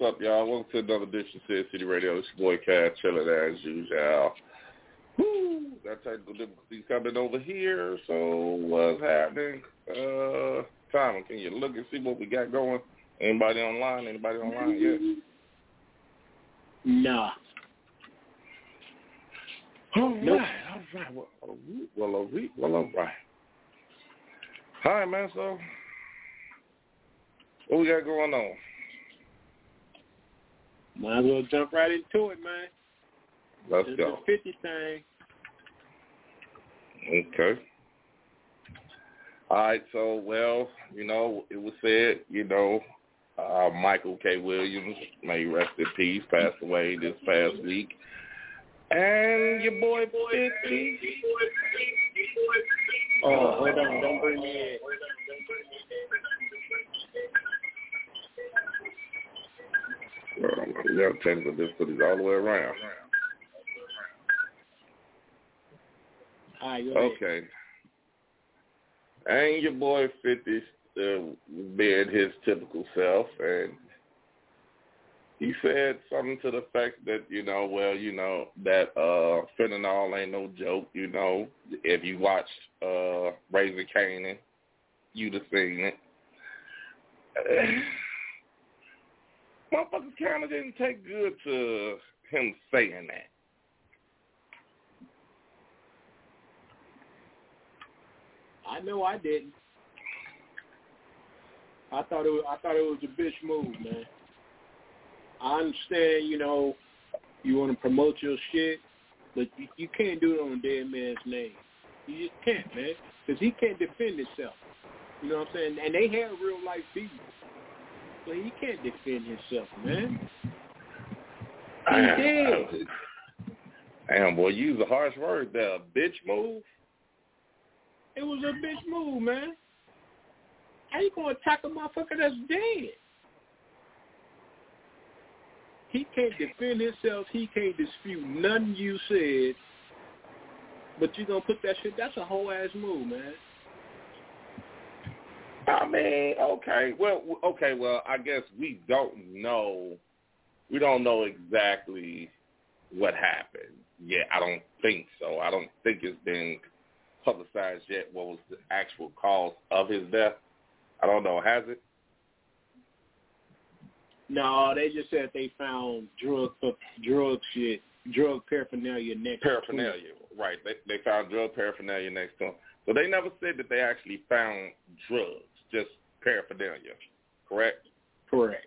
what's up, y'all? Welcome to another edition of Sin City Radio. It's your boy Cat chilling as usual. Woo! Got technical difficulties coming over here. So what's happening? Uh, Tom, can you look and see what we got going? Anybody online? Anybody online yet? Nah. All right, Nope. all right. Well, all right. Well, all right. Well, all right. All right, man. So what we got going on? Might as well jump right into it, man. Let's It's go. the 50 thing. Okay. All right, so well, you know, it was said, you know, uh, Michael K. Williams, may rest in peace, passed away this past week. And your boy 50. Oh, hold on. Don't bring me in. Well, we got technical difficulties all the way around. All right. Okay. And your boy 50 uh, being his typical self, and he said something to the effect that, you know, well, you know, that uh fentanyl ain't no joke, you know. If you watched uh Raising Kanan, you'd have seen it. Motherfuckers kind of didn't take good to him saying that. I know I didn't. I thought it was, I thought it was a bitch move, man. I understand, you know, you want to promote your shit, but you, you can't do it on a dead man's name. You just can't, man, because he can't defend himself. You know what I'm saying? And they had real life beef, so he can't defend himself, man. He did. Damn, boy, you use a harsh word there. Bitch move? It was a bitch move, man. How you gonna attack a motherfucker that's dead? He can't defend himself. He can't dispute nothing you said. But you gonna put that shit? That's a whole ass move, man. I mean, okay. Well, okay. Well, I guess we don't know. We don't know exactly what happened. Yeah, I don't think so. I don't think it's been publicized yet. What was the actual cause of his death? I don't know. Has it? No, they just said they found drug drug shit, drug paraphernalia next. to him. Paraphernalia, right? They they found drug paraphernalia next to him. So they never said that they actually found drugs, just paraphernalia. Correct? Correct.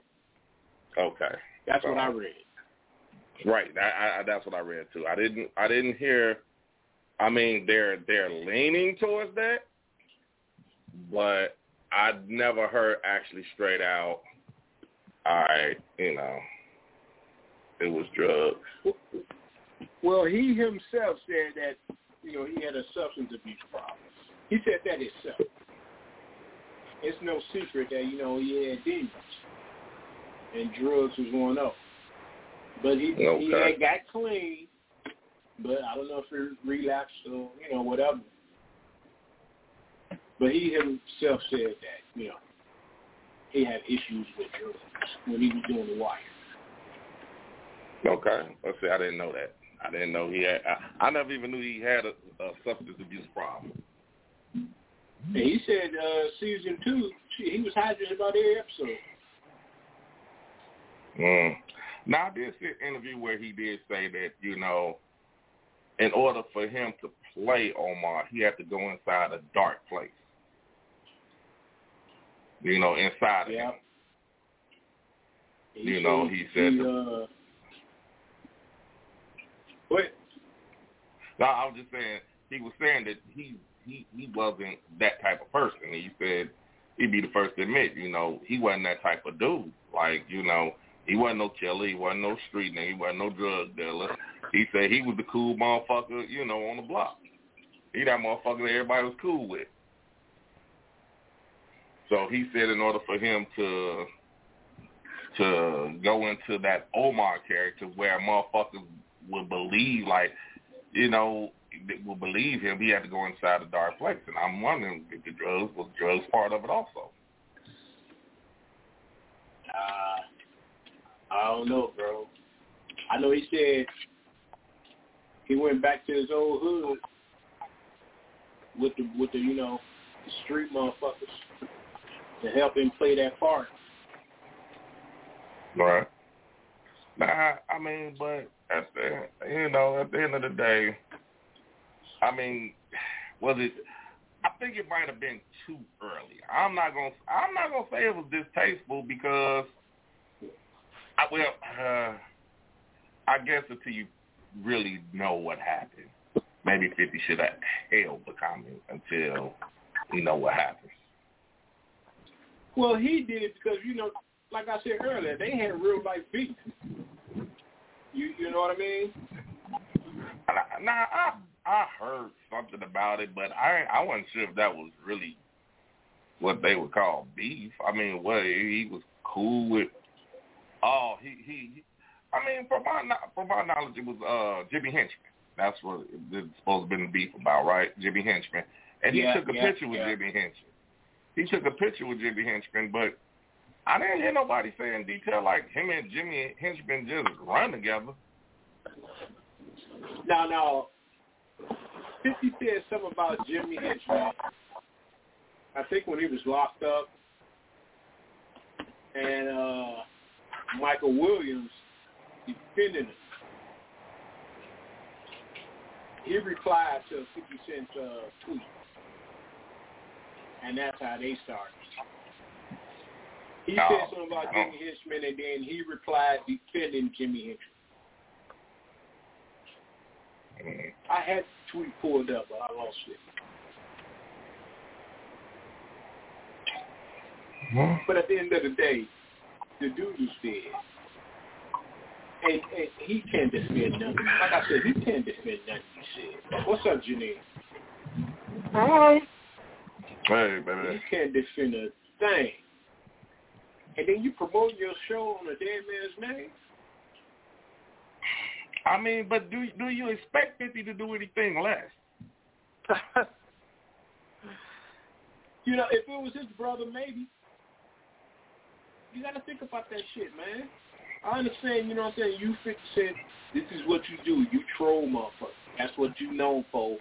Okay. That's what I um, read. Right. I, I, that's what I read too. I didn't. I didn't hear. I mean, they're they're leaning towards that, but I never heard actually straight out. All right, you know, it was drugs. Well, he himself said that you know he had a substance abuse problem. He said that himself. It's no secret that you know he had demons, and drugs was one of them. But he he had got clean, but I don't know if he relapsed or you know whatever. But he himself said that you know he had issues with drugs when he was doing the wire. Okay. Let's see. I didn't know that. I didn't know he had. I, I never even knew he had a, a substance abuse problem. And he said uh, season two, he was just about every episode. Mm. Now, I did see an interview where he did say that, you know, in order for him to play Omar, he had to go inside a dark place. You know, inside of Yeah. him. You know, he said He, uh, what? No, I was just saying he was saying that he he he wasn't that type of person. He said he'd be the first to admit, you know, he wasn't that type of dude. Like, you know, he wasn't no killer, he wasn't no street nigga, he wasn't no drug dealer. He said he was the cool motherfucker, you know, on the block. He that motherfucker that everybody was cool with. So he said in order for him to to go into that Omar character where motherfuckers would believe like, you know, will believe him, he had to go inside a dark place. And I'm wondering if the drugs was drugs part of it also. Uh, I don't know, bro. I know he said he went back to his old hood with the with the you know the street motherfuckers to help him play that part. Right. Nah, I mean, but at the you know at the end of the day, I mean, was it? I think it might have been too early. I'm not gonna. I'm not gonna say it was distasteful because, I well, uh, I guess until you really know what happened, maybe Fifty should have held the comment until you know what happened. Well, he did it because you know, like I said earlier, they had real life beef. You you know what I mean? Now I I heard something about it, but I I wasn't sure if that was really what they would call beef. I mean, what he was cool with. Oh, he he. I mean, from my from my knowledge, it was uh Jimmy Henchman. That's what it's supposed to be the beef about, right? Jimmy Henchman, and he took a yeah, picture with yeah. Jimmy Henchman. He took a picture with Jimmy Henchman, but I didn't hear nobody say in detail like him and Jimmy Henchman just run together. Now, now, Fifty said something about Jimmy Henchman. I think when he was locked up, and uh Michael Williams defended him. He replied to 50 Cent's uh, tweet, and that's how they started. He Oh, said something about oh. Jimmy Henchman, and then he replied defending Jimmy Henchman. Mm. I had tweet pulled up, but I lost it. Huh? But at the end of the day, the dude is dead. And, and he can't defend nothing. Like I said, he can't defend nothing he said. What's up, Janine? Hi. Hey, He baby. can't defend a thing. And then you promote your show on a dead man's name? I mean, but do do you expect Fifty to do anything less? You know, if it was his brother, maybe. You got to think about that shit, man. I understand, you know what I'm saying? You 50 Cent, this is what you do. You troll motherfuckers. That's what you known for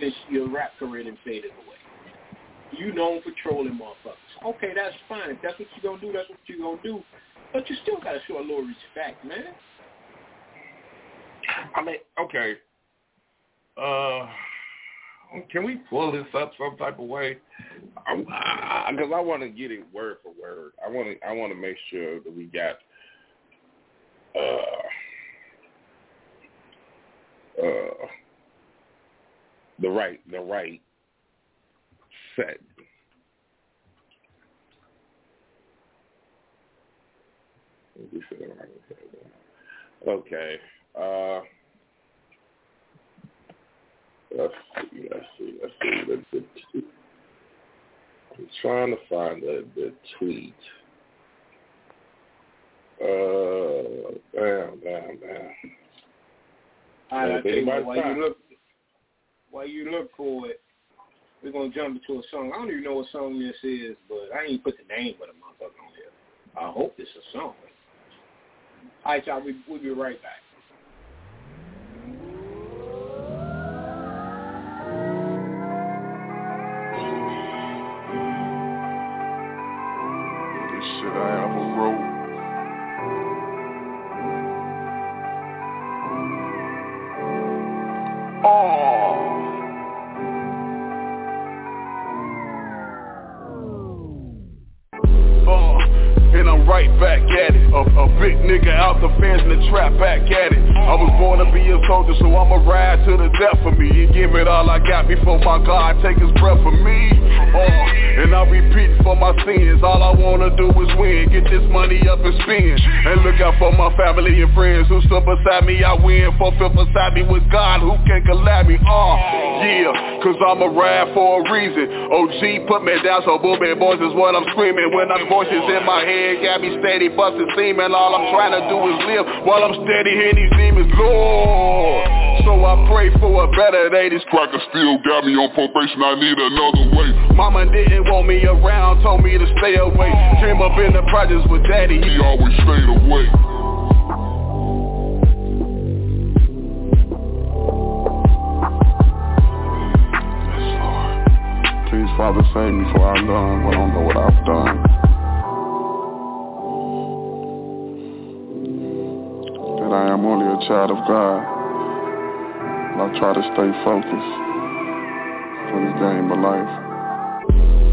since your rap career done faded away. You known for trolling motherfuckers. Okay, that's fine. If that's what you're going to do, that's what you're going to do. But you still got to show a little respect, man. I mean, okay. Uh, can we pull this up some type of way? Because I, I, I want to get it word for word. I want to I want to make sure that we got uh uh the right the right set. Okay. Uh, let's see. Let's see. Let's see. The, the, the, I'm trying to find the the tweet. Uh, damn, damn, damn. All right, I while you look, while you look for it, we're gonna jump into a song. I don't even know what song this is, but I ain't put the name of the motherfucker on here. I hope it's a song. All right, y'all, we, we'll be right back. Trap back at it. I was born to be a soldier, so I'ma ride to the death for me. And give it all I got before my God take his breath for me. Uh, and I repeat for my sins. All I wanna do is win. Get this money up and spin. And look out for my family and friends who stood beside me. I win. Fulfill beside me with God who can collab me. Uh, yeah, cause I'm a ride for a reason. OG put me down, so booming boys is what I'm screaming. When I'm voices in my head, got me steady busting semen. All I'm trying to do is live while I'm steady hitting these demons, Lord. So I pray for a better day. This cracker still got me on probation. I need another way. Mama didn't want me around, told me to stay away. Came up in the projects with daddy. He always stayed away. Father, save me for I've done what I don't know what I've done. That I am only a child of God. And I try to stay focused for this game of life.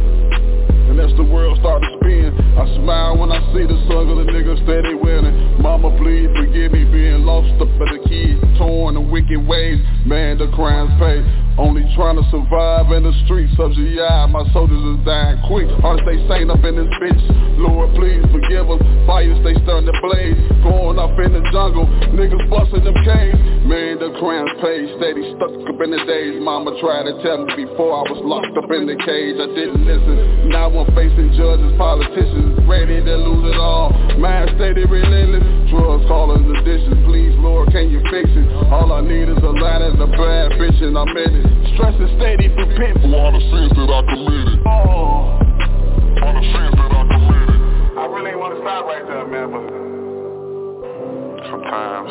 And as the world start to spin, I smile when I see the struggle of niggas steady winning. Mama, please forgive me being lost up in the kids, torn in wicked ways. Man, the crimes paid. Only trying to survive in the streets of GI. My soldiers is dying quick. Heart stay sane up in this bitch. Lord, please forgive us. Fire stay starting to blaze. Going up in the jungle. Niggas busting them caves. Man, the crimes paid. Steady stuck up in the days. Mama tried to tell me before I was locked up in the cage. I didn't listen. Now I'm facing judges, politicians, ready to lose it all. Mind steady relentless. Drugs calling the dishes. Please, Lord, can you fix it? All I need is a line and a bad bitch and I'm in it. Stress is steady repent for all the sins that I committed. Oh. All the sins that I committed. I really want to stop right there, man, but sometimes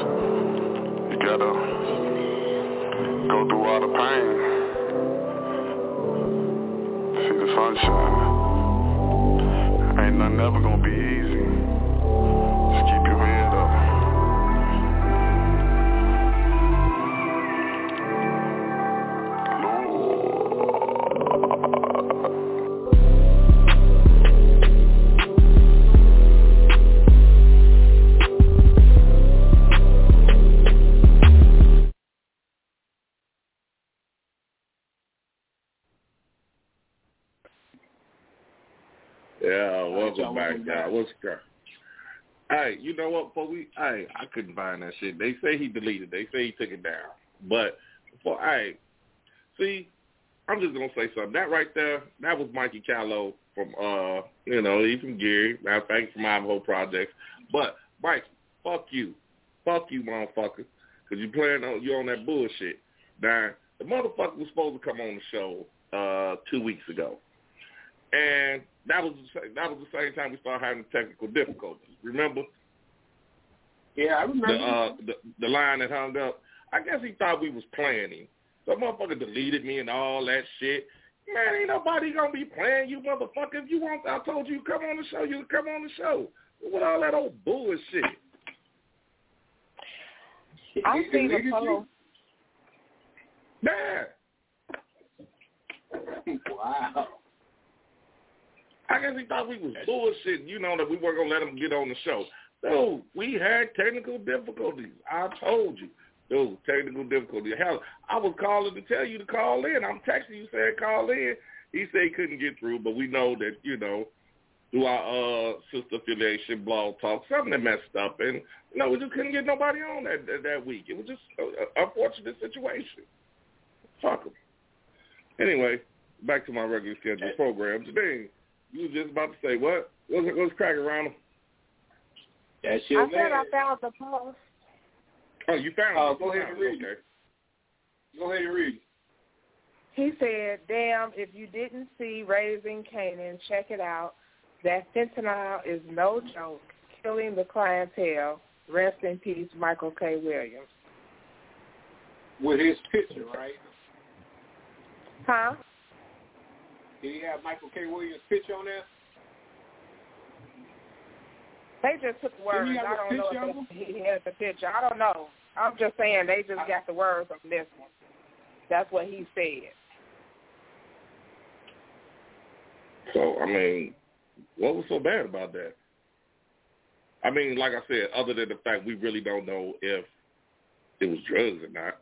you gotta go through all the pain. See the sunshine. Ain't nothing ever gonna be easy. Welcome back, y'all. What's good? Hey, you know what? Before we, hey, I couldn't find that shit. They say he deleted. They say he took it down. But before, hey, see, I'm just gonna say something. That right there, that was Mikey Callow from, uh, you know, he's from Gary. Matter of fact, from Idaho Projects. But Mike, fuck you, fuck you, motherfucker, because you playing on you on that bullshit. Now, the motherfucker was supposed to come on the show uh two weeks ago, and that was the same, that was the same time we started having technical difficulties. Remember? Yeah, I remember. The, uh, the the line that hung up. I guess he thought we was playing him. The motherfucker deleted me and all that shit. Man, ain't nobody gonna be playing you, motherfucker. If you want, I told you come on the show. You come on the show. With all that old bullshit. I see the post. Yeah. wow. I guess he thought we was bullshit, you know, that we weren't gonna let him get on the show. Dude, we had technical difficulties. I told you. Dude, technical difficulties. Hell, I was calling to tell you to call in. I'm texting you saying call in. He said he couldn't get through, but we know that, you know, through our uh, sister affiliation, Blog Talk, something that messed up. And, you know, we just couldn't get nobody on that that, that week. It was just an unfortunate situation. Fuck them. Anyway, back to my regular scheduled program. Today, you was just about to say what? What's what's cracking around? That shit, I man. I said I found the post. Oh, you found Oh, it. go ahead and read Okay. Go ahead and read. it. He said, damn, if you didn't see Raising Kanan, check it out. That fentanyl is no joke, killing the clientele. Rest in peace, Michael K. Williams. With his picture, right? Huh? Did he have Michael K. Williams' picture on there? They just took the words. Did he have I a don't know if he has the picture. I don't know. I'm just saying they just got the words on this one. That's what he said. So I mean, what was so bad about that? I mean, like I said, other than the fact we really don't know if it was drugs or not.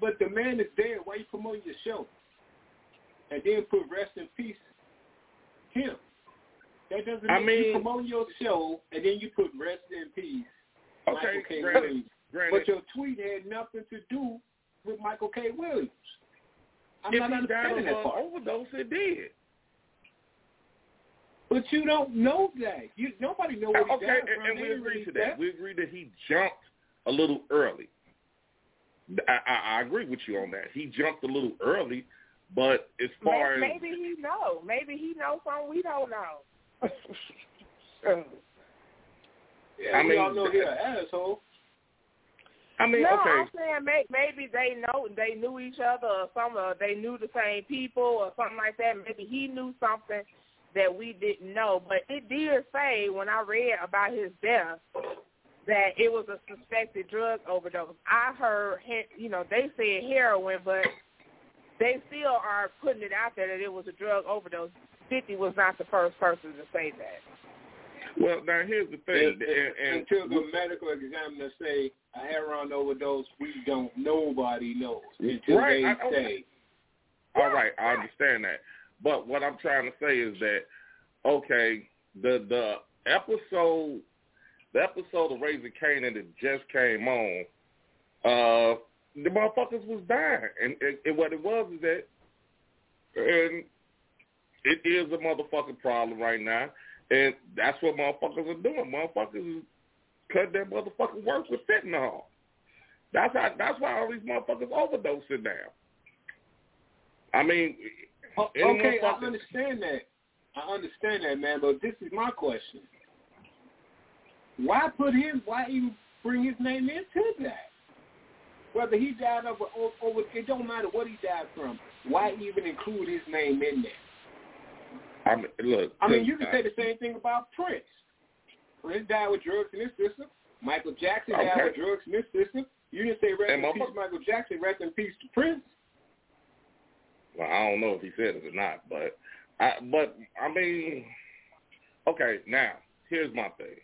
But the man is dead. Why you promoting your show? And then put rest in peace him. That doesn't I mean, mean- you promote your show and then you put rest in peace Okay, Michael K. granted, Williams. granted, But your tweet had nothing to do with Michael K. Williams. I'm if not he died understanding that part. overdose, it did. But you don't know that. You nobody know what he okay, died and, from. and They we agree to that. that. We agree that he jumped a little early. I, I, I agree with you on that. He jumped a little early, but as far maybe, as maybe he know. Maybe he knows something we don't know. Yeah, I we mean, all know he's an asshole. I mean, no, okay, I'm saying may, maybe they know they knew each other, or some uh, they knew the same people, or something like that. Maybe he knew something that we didn't know. But it did say when I read about his death that it was a suspected drug overdose. I heard, you know, they said heroin, but they still are putting it out there that it was a drug overdose. Fifty was not the first person to say that. well, now here's the thing, And- and, and Until the medical examiner say a heroin overdose, we don't. Nobody knows until Right, they I- okay. say. All right, I understand that. But what I'm trying to say is that okay, the the episode the episode of Raising Kanan that just came on, uh the motherfuckers was dying. And, and, and what it was is that and it is a motherfucking problem right now. And that's what motherfuckers are doing. Motherfuckers cut their motherfucking work with fentanyl. That's how that's why all these motherfuckers overdosing now. I mean, Okay, I understand that. I understand that, man. But this is my question: Why put his? Why even bring his name into that? Whether he died of o- over, it don't matter what he died from. Why even include his name in there? I mean, look. I mean, you can say the same thing about Prince. Prince died with drugs in his system. Michael Jackson died with drugs in his system. You didn't say rest And in peace, Michael Jackson. Rest in peace to Prince. Well, I don't know if he said it or not, but I, but I mean, okay. Now, here's my thing.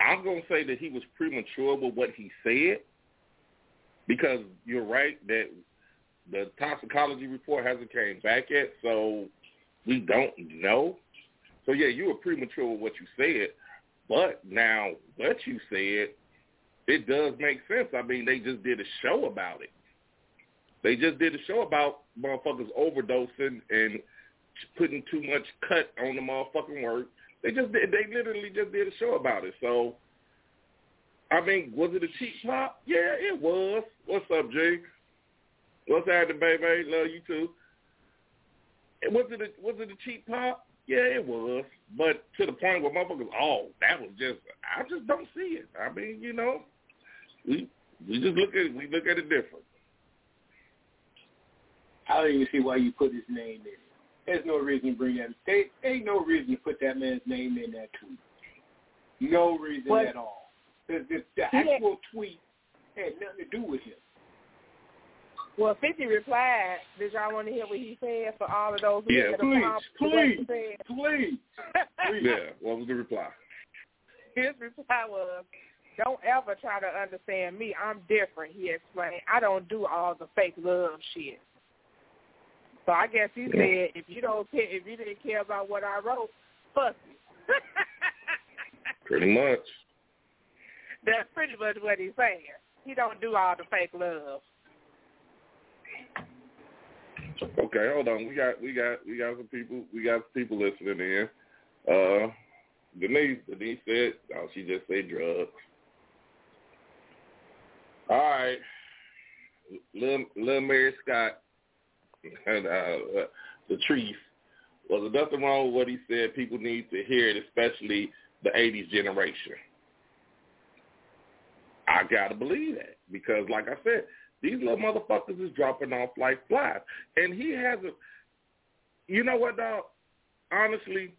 I'm gonna say that he was premature with what he said because you're right that the toxicology report hasn't came back yet, so we don't know. So yeah, you were premature with what you said, but now what you said, it does make sense. I mean, they just did a show about it. They just did a show about motherfuckers overdosing and putting too much cut on the motherfucking work. They just did, they literally just did a show about it. So, I mean, was it a cheap pop? Yeah, it was. What's up, Jay? What's happening, baby? Love you too. And Was it a, was it a cheap pop? Yeah, it was. But to the point where motherfuckers, oh, that was just, I just don't see it. I mean, you know, we we just look at we look at it different. I don't even see why you put his name in. There's no reason to bring that. There ain't no reason to put that man's name in that tweet. No reason What? at all. The, the, the He had- actual tweet had nothing to do with him. Well, 50 replied. Did y'all want to hear what he said for all of those who Yeah, had a please, problem with what he please. said? Please. Please. Yeah, what was the reply? His reply was, don't ever try to understand me. I'm different, he explained. I don't do all the fake love shit. So I guess he said, if you don't care, if you didn't care about what I wrote, fuck you. Pretty much. That's pretty much what he's saying. He don't do all the fake love. Okay, hold on. We got we got we got some people we got some people listening in. Uh Denise Denise said oh she just said drugs. All right. Lil, Lil Mary Scott and uh, uh the trees. Was there nothing wrong with what he said? People need to hear it, especially the eighties generation. I gotta believe that. Because like I said, these little motherfuckers is dropping off like flies. And he has a you know what dog? Honestly,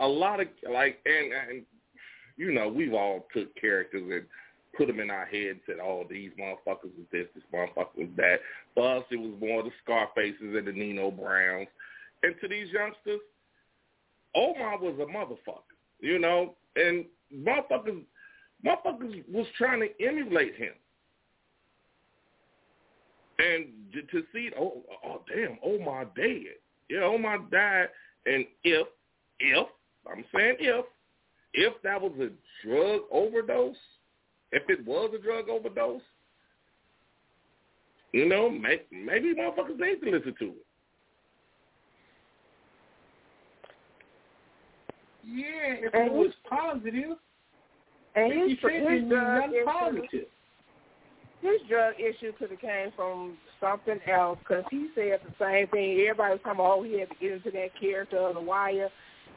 a lot of like and, and you know, we've all took characters and put them in our heads said, oh, these motherfuckers is this, this motherfucker was that. For us, it was more the Scarfaces and the Nino Browns. And to these youngsters, Omar was a motherfucker, you know, and motherfuckers, motherfuckers was trying to emulate him. And to see, oh, oh damn, Omar dead. Yeah, Omar died. And if, if, I'm saying if, if that was a drug overdose, if it was a drug overdose, you know, maybe, maybe motherfuckers need to listen to it. Yeah, if and it was positive. And his, his, his drug issue, positive. his drug issue could have came from something else because he said the same thing. Everybody was talking about, oh, he had to get into that character of The Wire.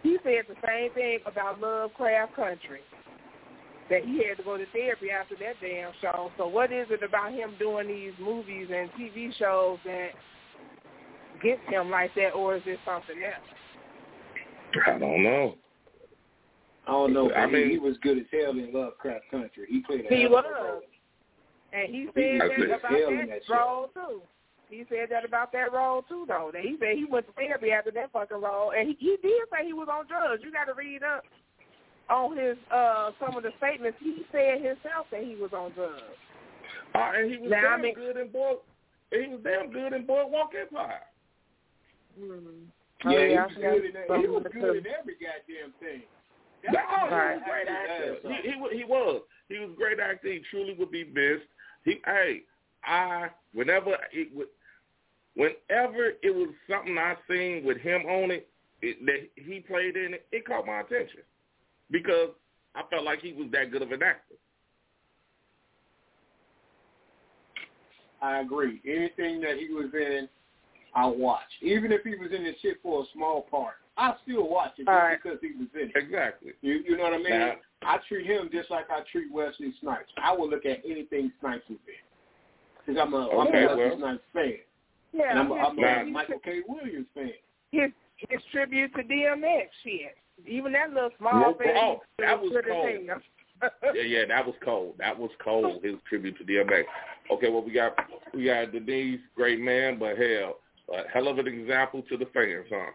He said the same thing about Lovecraft Country, that he had to go to therapy after that damn show. So what is it about him doing these movies and TV shows that gets him like that, or is it something else? I don't know. I don't know. I mean, he was good as hell in Lovecraft Country. He played. A he was, and he said that about that, that role too. He said that about that role too, though. That he said he went to therapy after that fucking role, and he, he did say he was on drugs. You got to read up on his uh some of the statements he said himself that he was on drugs. Uh, and he was now, damn I mean, good in board. He was damn good in Boardwalk Empire. Mm. Yeah, oh, yeah, he was good in He was good in every goddamn thing. No, he was a great actor. He, he he was. He was a great actor. He truly would be missed. He hey, I whenever it would, whenever it was something I seen with him on it, it that he played in it, it caught my attention because I felt like he was that good of an actor. I agree. Anything that he was in, I watch. Even if he was in the shit for a small part. I still watch it just right. because he was in it. Exactly. You you know what I mean? Now, I treat him just like I treat Wesley Snipes. I will look at anything Snipes is in because I'm a okay, I'm a Wesley Snipes fan. Yeah, and I'm a, I'm a Michael K. Williams fan. His his tribute to DMX shit. Even that little small thing. Oh, that was cold. yeah, yeah, that was cold. That was cold. His tribute to DMX. Okay, well we got we got Denise, great man, but hell, a hell of an example to the fans, huh?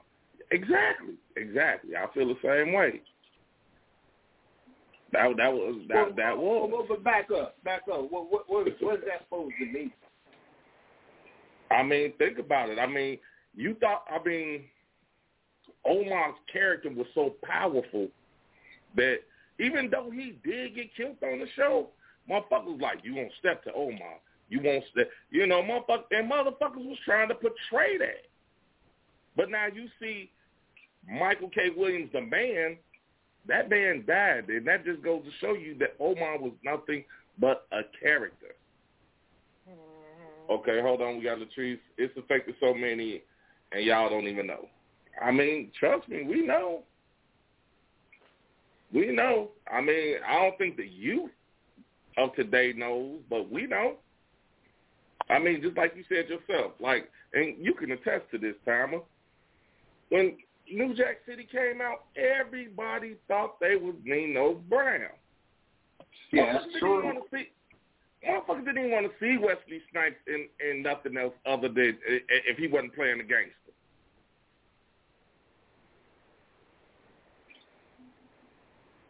Exactly, exactly. I feel the same way. That that was that well, that was. Well, but back up, back up. What what what, what is that supposed to mean? I mean, think about it. I mean, you thought. I mean, Omar's character was so powerful that even though he did get killed on the show, motherfuckers like you won't step to Omar. You won't step. You know, motherfuckers and motherfuckers was trying to portray that. But now you see Michael K. Williams, the man, that man died, and that just goes to show you that Omar was nothing but a character. Mm-hmm. Okay, hold on. We got Latrice. It's affected so many, and y'all don't even know. I mean, trust me, we know. We know. I mean, I don't think the youth of today knows, but we know. I mean, just like you said yourself, like, and you can attest to this, Timer. When New Jack City came out, everybody thought they was Nino Brown. Yeah, that's true. Want to see, motherfuckers didn't even want to see Wesley Snipes in, in nothing else other than if he wasn't playing the gangster.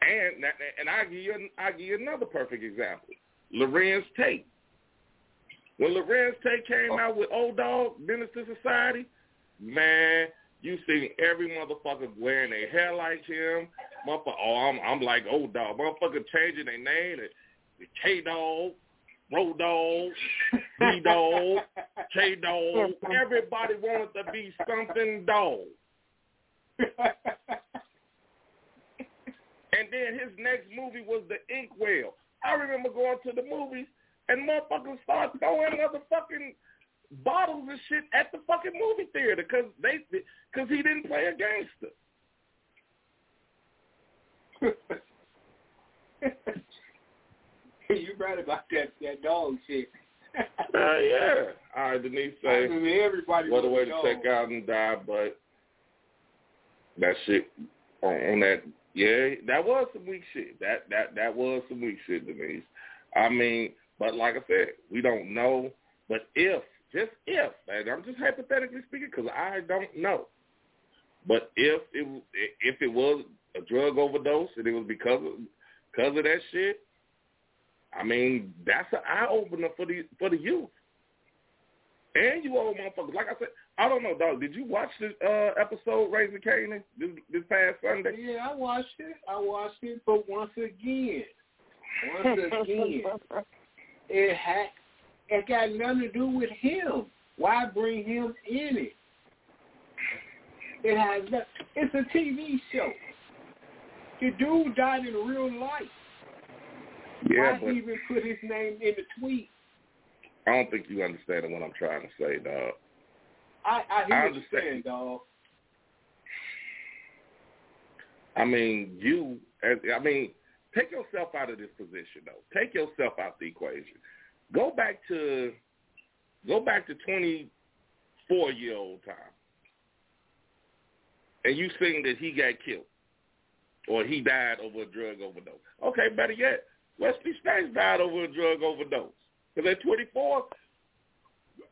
And and I give you I give you another perfect example. Larenz Tate. When Larenz Tate came out with Old Dog, Menace II Society, man, you see every motherfucker wearing their hair like him. Motherfucker, oh, I'm, I'm like old dog. Motherfucker changing their name to K Dog, Road Dog, B Dog, K Dog. Everybody wanted to be something dog. and then his next movie was The Inkwell. I remember going to the movies and motherfuckers started throwing motherfucking bottles and shit at the fucking movie theater because they because he didn't play a gangster. You're right about that that dog shit. uh, yeah. All right, Denise say I mean, everybody what a way to check out and die, but that shit on, on that yeah, that was some weak shit. That that that was some weak shit, Denise. I mean, but like I said, we don't know. But if just if, and I'm just hypothetically speaking because I don't know. But if it if it was a drug overdose and it was because of because of that shit, I mean that's an eye opener for the for the youth. And you old motherfuckers, like I said, I don't know, dog. Did you watch the uh, episode Raising Kanan this this past Sunday? Yeah, I watched it. I watched it, but once again, once again, it had it got nothing to do with him. Why bring him in it? It has no, it's a TV show. The dude died in real life. Yeah, Why but he even put his name in the tweet? I don't think you understand what I'm trying to say, dog. I, I hear I what understand. you're saying, dog. I mean, you. I mean, take yourself out of this position, though. Take yourself out the equation. Go back to, go back to 24 year old time, and you saying that he got killed or he died over a drug overdose. Okay, better yet, Wesley Snipes died over a drug overdose. Because at 24,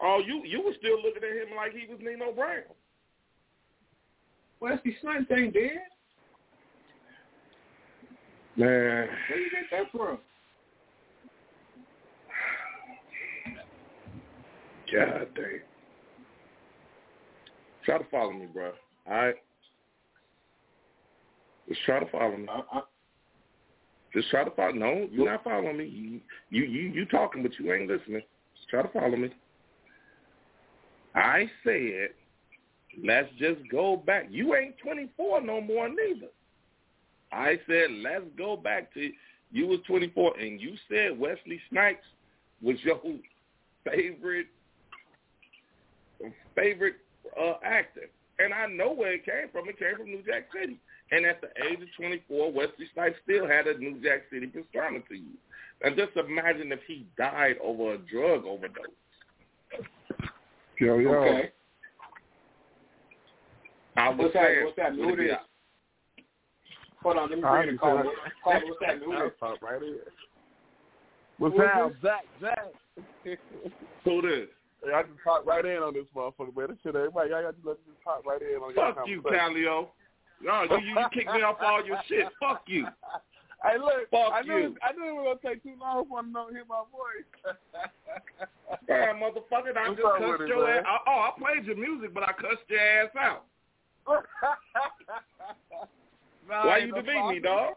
oh, you you were still looking at him like he was Nino Brown. Wesley Snipes ain't dead. Man, Where you get that from? God damn. Try to follow me, bro. All right? Just try to follow me. I, I, Just try to follow. No, you're not following me. You, you, you, you talking, but you ain't listening. Just try to follow me. I said, let's just go back. You ain't 24 no more neither. I said, let's go back to you was 24, and you said Wesley Snipes was your favorite favorite uh, actor. And I know where it came from. It came from New Jack City. And at the age of 24, Wesley Snipes still had a New Jack City persona to you. And just imagine if he died over a drug overdose. Yo, yo. okay. I was What's that? saying, What's that? would Who it be- it is? Hold on, let me I bring the call. understand. Call, what's that? Who it is? Pop right in. What's Who is up. Zach? Zach. Who this? Hey, I just pop right in on this motherfucker, man. This shit, everybody, y'all got to let me just pop right in on your Fuck you, conversation. Calio. No, you, you, you kicked me off all your shit. Fuck you. Hey, look, Fuck I knew, you. I knew it was gonna take too long for him to hear my voice. Damn, motherfucker, I What's just cussed it, your man? ass. I, oh, I played your music, but I cussed your ass out. Nah, Why you no defeat me, dog?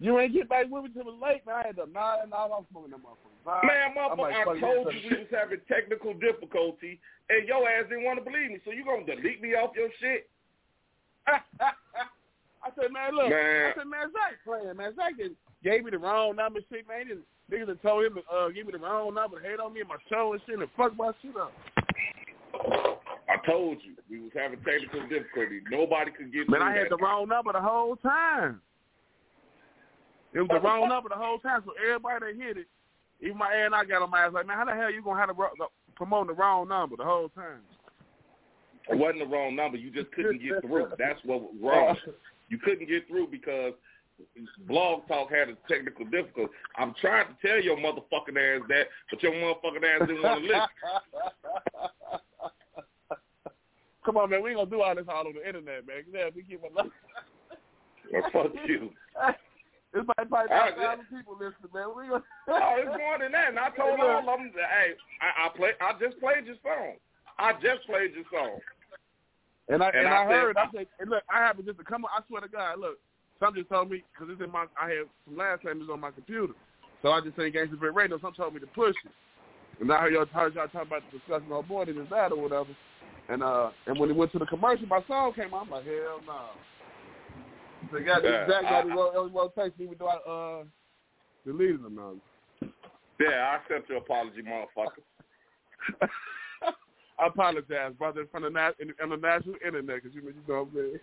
You ain't get back with me till late, man. I had to nod and all I'm smoking that motherfucker. Nah, Man, motherfucker, like, I told you we was having technical difficulty, and your ass didn't want to believe me, so you gonna delete me off your shit? I said, man, look. Man. I said, man, Zach playing, man. Zach just gave me the wrong number, and shit, man. Just, niggas that told him to uh, give me the wrong number, hate on me and my show and shit, and fuck my shit up. I told you we was having technical difficulty. Nobody could get Man, I had the wrong number the whole time. It was the wrong number the whole time, so everybody that hit it, even my aunt and I got on my ass like, man, how the hell you gonna have to promote the wrong number the whole time? It wasn't the wrong number. You just couldn't get through. That's what was wrong. You couldn't get through because Blog Talk had a technical difficulty. I'm trying to tell your motherfucking ass that, but your motherfucking ass didn't want to listen. Come on, man, we ain't gonna do all this all on the internet, man. Yeah, we keep a Well, fuck you. It's probably probably five thousand people listening, man. We gonna. Oh, it's more than that. And I told all of them, hey, I, I play. I just played your song. I just played your song. And I And and, I I, said- heard. I said, and look, I happened just to come. I swear to God, look, some just told me because it's in my. I had some last name is on my computer, so I just saying Gangsta Bit Radio. Some told me to push it, and I heard y'all, heard y'all talking about the discussion on board and that or whatever. And uh, and when it went to the commercial, my song came out. I'm like, hell no. So got Yeah, Zach got his own- text even though I uh deleted them now. Yeah, I accept your apology, motherfucker. I apologize, brother, from the on the national internet, because you, you know what I'm saying.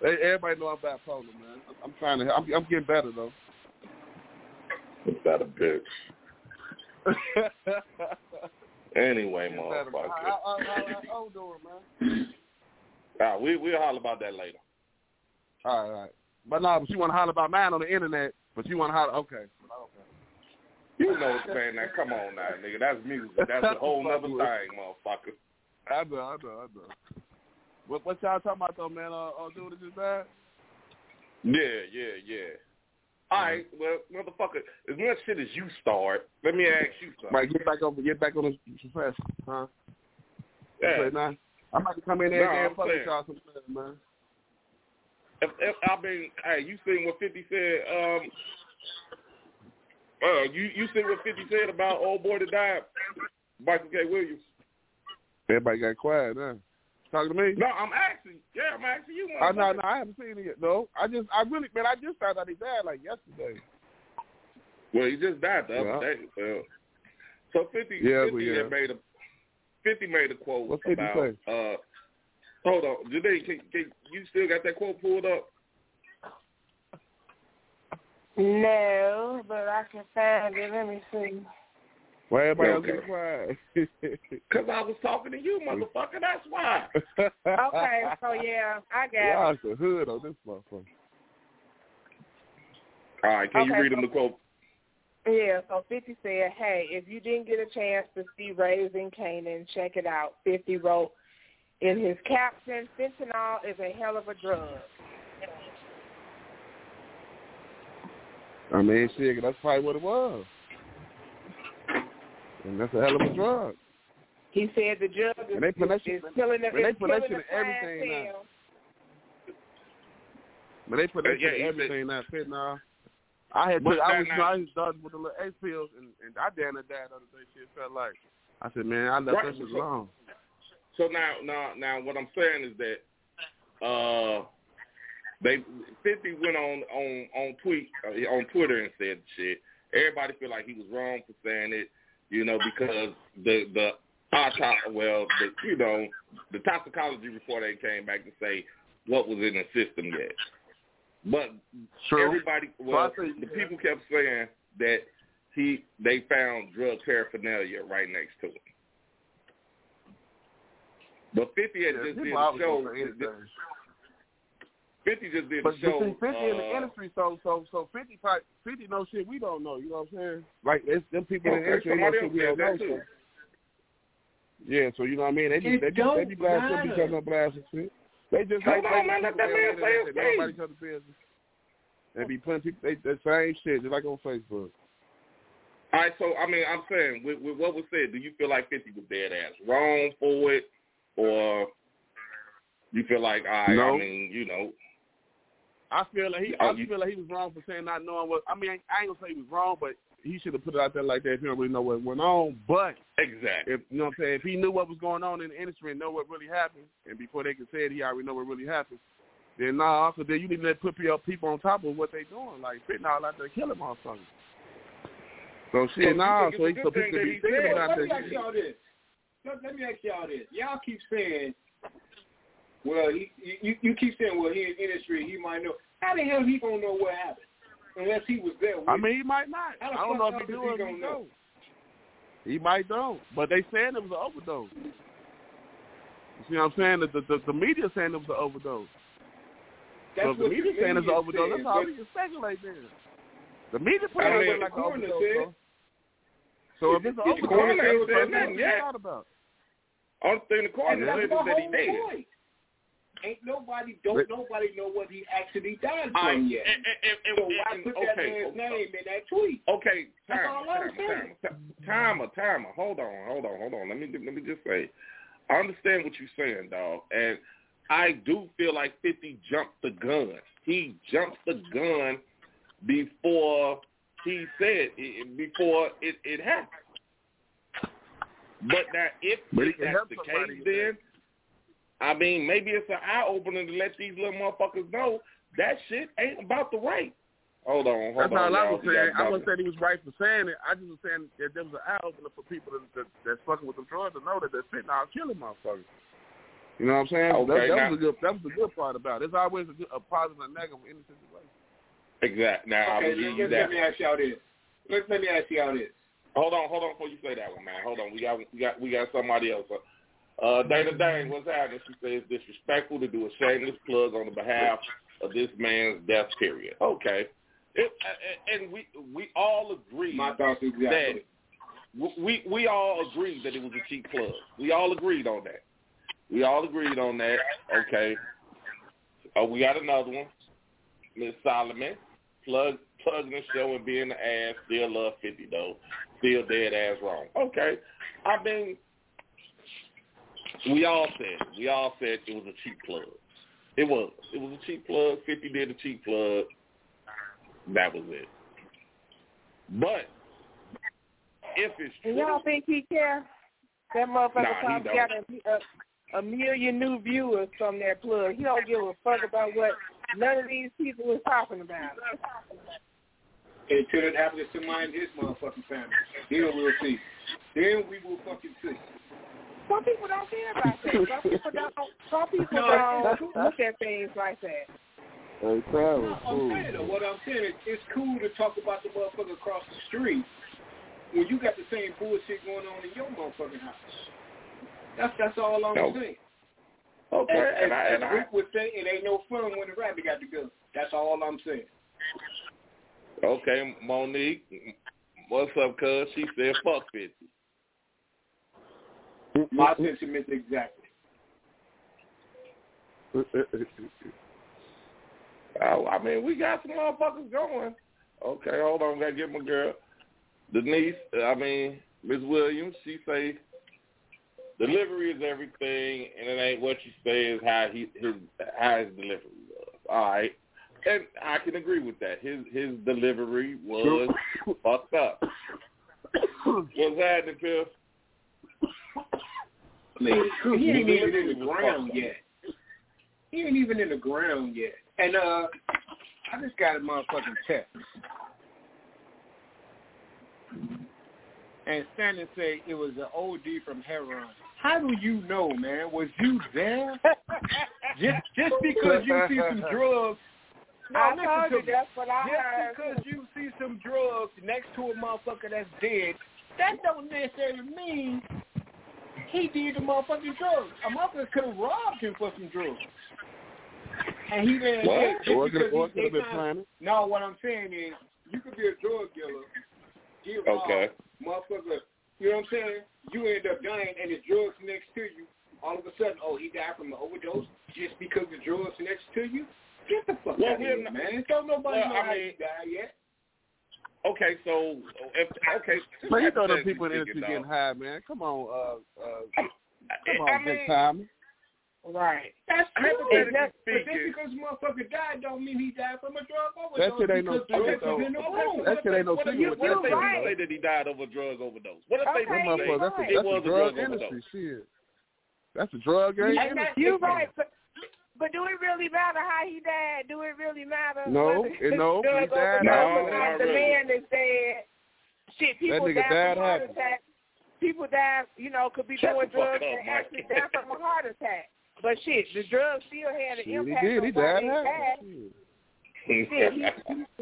Hey, Everybody know I'm bipolar, man. I'm, trying to. I'm, I'm getting better though. That a bitch. Anyway, motherfucker. How, how, how, how, old man? Ah, we we'll holler about that later. All right, all right. But no, but you want to holler about mine on the internet, but you want to holler. Okay. Okay. You know what I'm saying? Now, come on now, nigga. That's music. That's a whole nother thing, motherfucker. I know, I know, I know. What what y'all talking about though, man? Uh, uh dude that just died. Yeah, yeah, yeah. All right, well, motherfucker, as much shit as you start, let me ask you something. Right, get back over, get back on the profession, huh? Yeah. Now, I'm about to come in there No, and I'm fuck with y'all some man. If, if, I mean, hey, you seen what Fifty said? Um, uh, you you seen what Fifty said about old boy that died, Michael K. Williams? Everybody got quiet now. Talking to me? No, I'm asking. Yeah, I'm asking you. Oh, no, no, I haven't seen it yet. No, I just, I really, man, I just found out he died like yesterday. Well, he just died the other Yeah. day. Well, so Fifty, Yeah, 50 but yeah. had made a Fifty made a quote What's 50 about. say? Uh, hold on, Janae, can, can you still got that quote pulled up? No, but I can find it. Let me see. Why everybody else Okay. getting quiet? Because I was talking to you, motherfucker. That's why. Okay, so yeah, I got it. Y'all the hood on this motherfucker. All right, can you Okay, read him so- the quote? Yeah, so 50 said, hey, if you didn't get a chance to see Raising Kanan, check it out. 50 wrote in his caption, fentanyl is a hell of a drug. I mean, shit, that's probably what it was. And that's a hell of a drug. He said the drug is, And they put that is, shit- is killing the, they put that killing shit the in everything now. But they put that Uh, yeah, shit in he everything now, fentanyl. I had But took, I was now- I was done with the little X pills and, and I damn near died the other day. Shit felt like I said, man, I left Right, that shit so- alone. So now, now, now, what I'm saying is that uh, they 50 went on on on tweet uh, on Twitter and said shit. Everybody feel like he was wrong for saying it, you know, because the the autopsy, well, the you know, the toxicology report ain't came back to say what was in the system yet. But everybody, well, I say- the people kept saying that he they found drug paraphernalia right next to him. But 50 had Yeah, just did a show. Gonna say anything. 50 just did But, a show. but see, fifty in the uh, industry, so so so fifty probably, fifty know shit we don't know. You know what I'm saying? Like it's them people in the industry they know shit we don't know. too. So. Yeah, so you know what I mean? They be It they be, they be don't blasting they be matter. cutting up blasting shit. They just Hold like on, man, let that people man on the say his internet that Nobody thing. cut the business. They be putting people they the same shit just like on Facebook. All right, so I mean, I'm saying with, with what was said, do you feel like 50 was dead ass wrong for it, or you feel like, all right, No. I mean, you know, I feel like he Oh, I you- feel like he was wrong for saying not knowing what I mean I ain't gonna say he was wrong, but he should have put it out there like that if he don't really know what went on. But exactly. if you know what I'm saying, if he knew what was going on in the industry and know what really happened, and before they could say it, he already know what really happened. Then nah, so then you need to put people people on top of what they doing, like fentanyl out there killing motherfuckers. So So shit, you nah, so, he, a so people thing be he thinking said- about let me ask y'all this. Let, let me ask y'all this. Y'all keep saying, well, he, you you keep saying, well, he in industry, he might know. How the hell he gonna know what happened unless he was there? With I mean, he might not. The I don't know if he do he or if he gonna know? He might don't, but they saying it was an overdose. You see what I'm saying? The the, the, the media saying it was an overdose. That's so if the what media saying it's an overdose. said, That's all we can speculate then. The media put it mean, like the an overdose. said- So if it's an overdose, coroner that's said the first nothing, thing we about. Only thing the coroner said the is that he point. Ain't nobody don't But- nobody know what he actually died All right, from and, yet. and, and, and, So why and- put that man's okay. name in that tweet? Okay, That's time, all I'm time, saying. time, timer, timer. Hold on, hold on, hold on. Let me let me just say, I understand what you're saying, dog, and I do feel like Fifty jumped the gun. He jumped the gun before he said it, before it, it happened. But now, if, But if that's the case, with then I mean, maybe it's an eye opener to let these little motherfuckers know that shit ain't about the rape. Hold on, hold That's on. That's all I y'all. was saying. I wasn't saying he was right for saying it. I just was saying that there was an eye opener for people that, that, that's fucking with them drugs to know that they're sitting out killing motherfuckers. You know what I'm saying? Okay, that, that now- was a good. That was the good part about it. There's always a, good, a positive and negative in any situation. Exactly. Now Okay, I'm gonna give let, you let, that. let me ask y'all this. Let, let me ask y'all this. Hold on, hold on before you say that one, man. Hold on. We got we got we got somebody else. Uh Dana Dang, what's happening? She says it's disrespectful to do a shameless plug on the behalf of this man's death period. Okay. It, and we we all agree My thoughts exactly. that we we all agreed that it was a cheap plug. We all agreed on that. We all agreed on that. Okay. Oh, we got another one. Miss Solomon, plug plugging the show and being the ass. Still love fifty though. Still dead ass wrong. Okay. I mean, we all said it. we all said it was a cheap plug. It was. It was a cheap plug. Fifty did a cheap plug. That was it. But if it's true, y'all think he care? That motherfucker Nah, probably got a, a, a million new viewers from that plug. He don't give a fuck about what none of these people is talking about. Until it happens to somebody in his motherfucking family. Then we'll see. Then we will fucking see. Some people don't care about that. Some people don't. Some people No, don't look at things like that. Hey, No, I'm saying though, what I'm saying is it's cool to talk about the motherfucker across the street when you got the same bullshit going on in your motherfucking house. That's that's all I'm No. saying. okay, As, and I and as I Rick would say, it ain't no fun when the rabbit got the gun. That's all I'm saying. okay, Monique, what's up, cuz? She said fuck fifty. My sentiments exactly. Oh, I mean, we got some motherfuckers going. Okay, hold on, gotta get my girl. Denise, I mean, Miss Williams, she say delivery is everything, and it ain't what you say is how he his how his delivery was. All right, and I can agree with that. His his delivery was fucked up. What's happening, Phil? I mean, he ain't even in the ground yet. He ain't even in the ground yet. And uh, I just got a motherfucking text. And Stanton say it was an OD from heroin. How do you know, man? Was you there? just just because you see some drugs. No, I listen to you me. that's what I Just heard. because you see some drugs next to a motherfucker that's dead, that don't necessarily mean he did the motherfucking drugs. A motherfucker could have robbed him for some drugs. And he ran What? just Or could or could have been planning. No, what I'm saying is, you could be a drug dealer, get robbed, Okay. motherfucker, you know what I'm saying? You end up dying and the drugs next to you. All of a sudden, oh, he died from an overdose just because the drugs next to you? Get the fuck Well, out of here, man. Don't nobody Well, know I how mean- he died yet. Okay, so if okay, Man, you know them hypothetically people in the industry getting high, man. Come on, uh, uh, dog, come I on, big mean, time. Right. That's true. Hypothetically But just because motherfucker died don't mean he died from a drug overdose. That shit ain't no drugs secret, though. is in the Okay, room. That shit ain't no what if, secret what if they right. say that he died of a drug overdose? What if Okay, they say motherfuckers, that's, a, right. it was a a drug drug industry overdose? shit. That's a drug game. And that- You right, but but do it really matter how he died? Do it really matter? No, whether it- no, he died overdose No, or not The really. man is dead. Shit, people nigga die died from heart happy. attack. People die, you know, could be Shut doing the fuck drugs up, and Mike. actually die from a heart attack. But shit, the drugs still had an Shit, he impact did. on He why died they happy. died. Shit. Shit, he,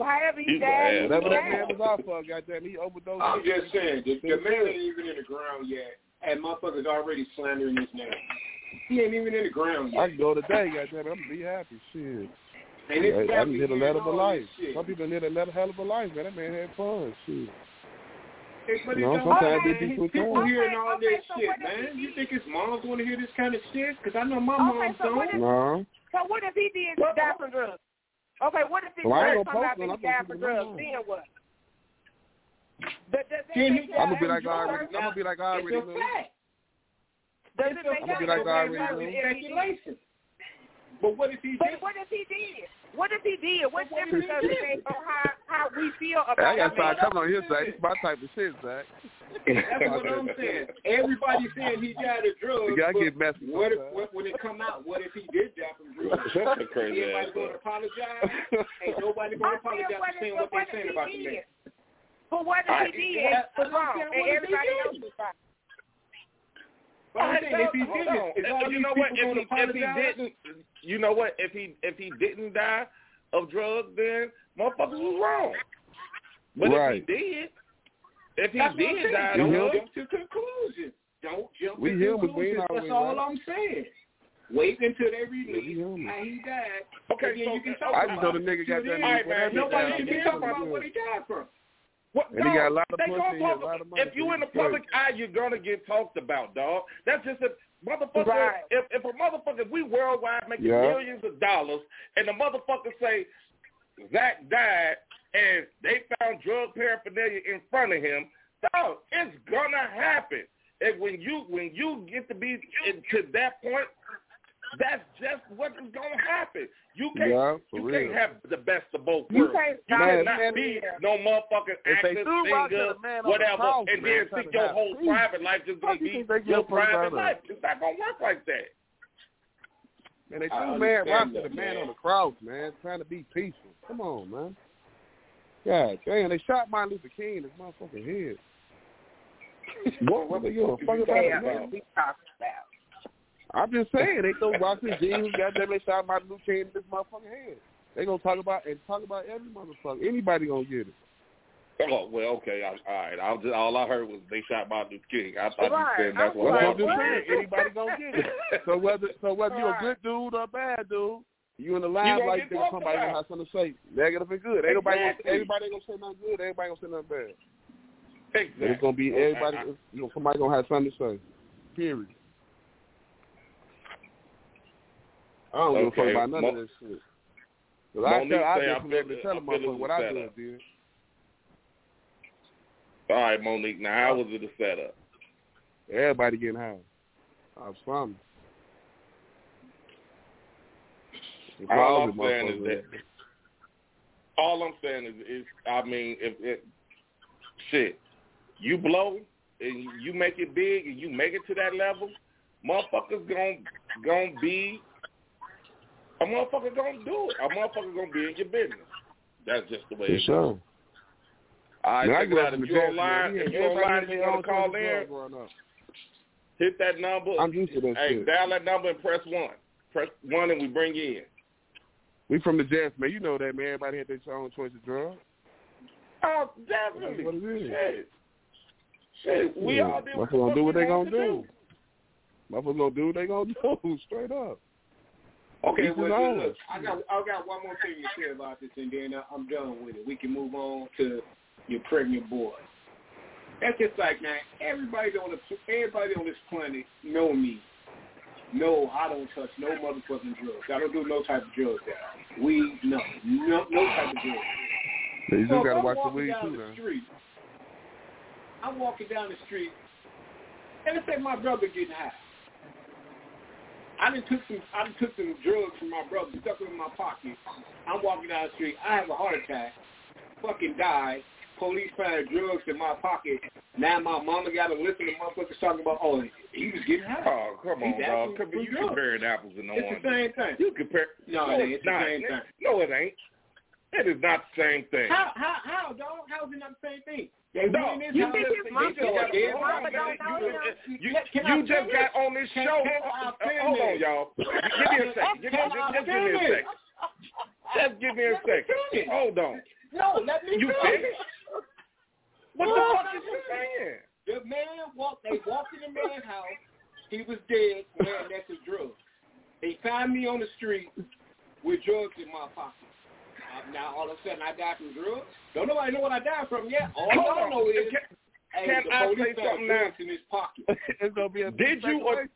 however he He's died, bad. he Whatever that man was off for, goddamn, he overdosed. I'm just saying, the, the man Shit. ain't even in the ground yet, and motherfuckers already slandering his name. He ain't even in the ground yet. I can go today, goddamn, I'm gonna be happy. Shit. And I, it's I got done me hit a hearing let of a life. shit. Some people hit a let hell of a life, man. That man had fun. Shit. Hey, but it No, don't sometimes matter, they be People calm. hearing Okay, all okay, this so shit, what man. You think his moms want to hear this kind of shit? Because I know my Okay, mom so don't. if- No. So what if he did die from drugs? Okay, what if he Well, I ain't gonna come post out and he died from keep it in drugs? Then what? Does, does that he I'm gonna be like I already. I'm gonna be like I already It's a knew. fact. Does It's it a make I'ma be like have I already knew. if he did? speculation. But what if he But did? what if he did? What if he did? What what if difference he does it did? make on how, how we feel about I gotta start coming on his side. It's my type of shit, Zach. That's what I'm saying. Everybody saying he died of drugs. You gotta get messy What if sometimes. what, when it come out? What if he did die from drugs? Shut the crazy Everybody ass gonna apologize? Ain't nobody gonna apologize for saying what but what they saying about he the man. But what if he did that- wrong and saying, what if he everybody else was right? But I'm saying if he hold did on. it, is all you these know what? If he, if he didn't, you know what? If he if he didn't die of drugs, then motherfuckers was wrong. But Right. if he did, if he That's did die Don't drugs, jump to conclusions. Don't jump We to humans, we ain't conclusions. That's always all right. I'm saying. Wait until they we release humans. how he died. Okay, then so- you can talk I about just know the nigga got that. Alright, man, Nobody Yeah, should be talking about what he died from. What, And he got a lot of they pussy gonna talk, a lot of money, If you so in the he's straight. public eye, you're gonna get talked about, dog. That's just a Motherfucker, Right. if, if a motherfucker, if we worldwide making Yeah. millions of dollars, and the motherfucker say Zach died, and they found drug paraphernalia in front of him, dog, it's gonna happen. And when you when you get to be to that point, that's just what is gonna happen. You can't Yeah, you real. can't have the best of both You worlds. can't You Man, cannot man, be yeah. no motherfucking If they actor, singer, at a man on the whatever, cross, and then trying think your whole peace. private life is gonna be think they your private that life. It's not gonna work like that. Man, they I threw man understand Rock to that, the man man. on the cross, man, trying to be peaceful. Come on, man. God damn, they shot Martin Luther King in his motherfucking head. what, what they give a fuck about Yeah, it, man? talking about. I'm just saying, they throw rocks at Jesus, goddamn, they shot Martin Luther King in this motherfucking head. They gonna talk about and talk about every motherfucker. Anybody gonna get it. Oh well, okay, I, all right. I was just, all I heard was they shot Martin Luther King. I thought Right, you said that's I what was That's I what I'm just saying. Anybody gonna get it. So whether so whether you're a good dude or a bad dude, you in the You line like get that, somebody gonna have something to say. Negative and good. Ain't nobody Exactly. everybody gonna say nothing good. Everybody gonna say nothing bad. Exactly. But it's gonna be everybody. I- I- You know, somebody gonna have something to say. Period. I don't give a fuck Okay, about none Mo- of this shit. 'Cause I Monique I I just able to tell I a feel motherfucker what I setup. did. All right, Monique. Now, how uh, was it a setup? Everybody getting high. I. It's All all I'm saying is that. All I'm saying is, is I mean, if it, shit, you blow and you- you make it big and you make it to that level, motherfuckers gonna gonna be a motherfucker gonna do it. A motherfucker gonna be in your business. That's just the way For it goes. sure. All right, Man, I check it out. If the you jazz online, if you Everybody online, you want to call in, drugs growing up. hit that number. I'm used to that Hey, shit. dial that number and press one. Press one and we bring you in. We from the jazz, man. You know that, man. Everybody had their own choice of drugs. Oh, That's definitely. what it is. Shit. Shit, we Yeah. all did Motherfuckers gonna do what they gonna to do. Motherfuckers gonna do what they gonna do. Straight up. Okay, well, look, look, I got I got one more thing to say about this, and then I- I'm done with it. We can move on to your pregnant boy. That's just like now. Everybody on the everybody on this planet know me. No, I don't touch no motherfucking drugs. I don't do no type of drugs. That weed, no, no, no type of drugs. You just So if gotta I'm watch the walking weed down too, the man. street. I'm walking down the street, and let's say my brother getting high. I done took some I done took some drugs from my brother, stuck them in my pocket. I'm walking down the street, I have a heart attack, fucking die. Police find drugs in my pocket. Now my mama got to listen to motherfuckers talking about, oh, he was getting oh, high. Oh, come on, dog. Come- for You drugs. comparing apples and oranges. It's the same thing. You compare. No, no it ain't. it's It's the same thing. No, it ain't. It is not the same thing. How how how dog? How is it not the same thing? They No, You think house, his they mama saw a got- dead hold mama on, body. don't know you, you, Can- can I you just got on this Can- show. can I uh, hold on, y'all. Give me a second. Give me, just, just give me a second. Just give me a second. Hold on. No, let me You finish. What the fuck is you saying? The man walked. They walked in the man's house. He was dead, wearing next to drugs. They found me on the street with drugs in my pocket. Uh, now all of a sudden I died from drugs. Don't nobody know what I died from yet. All Hold y'all on. know is Can- hey, can the I police say found something now? in his pocket. it's gonna be a Did you or-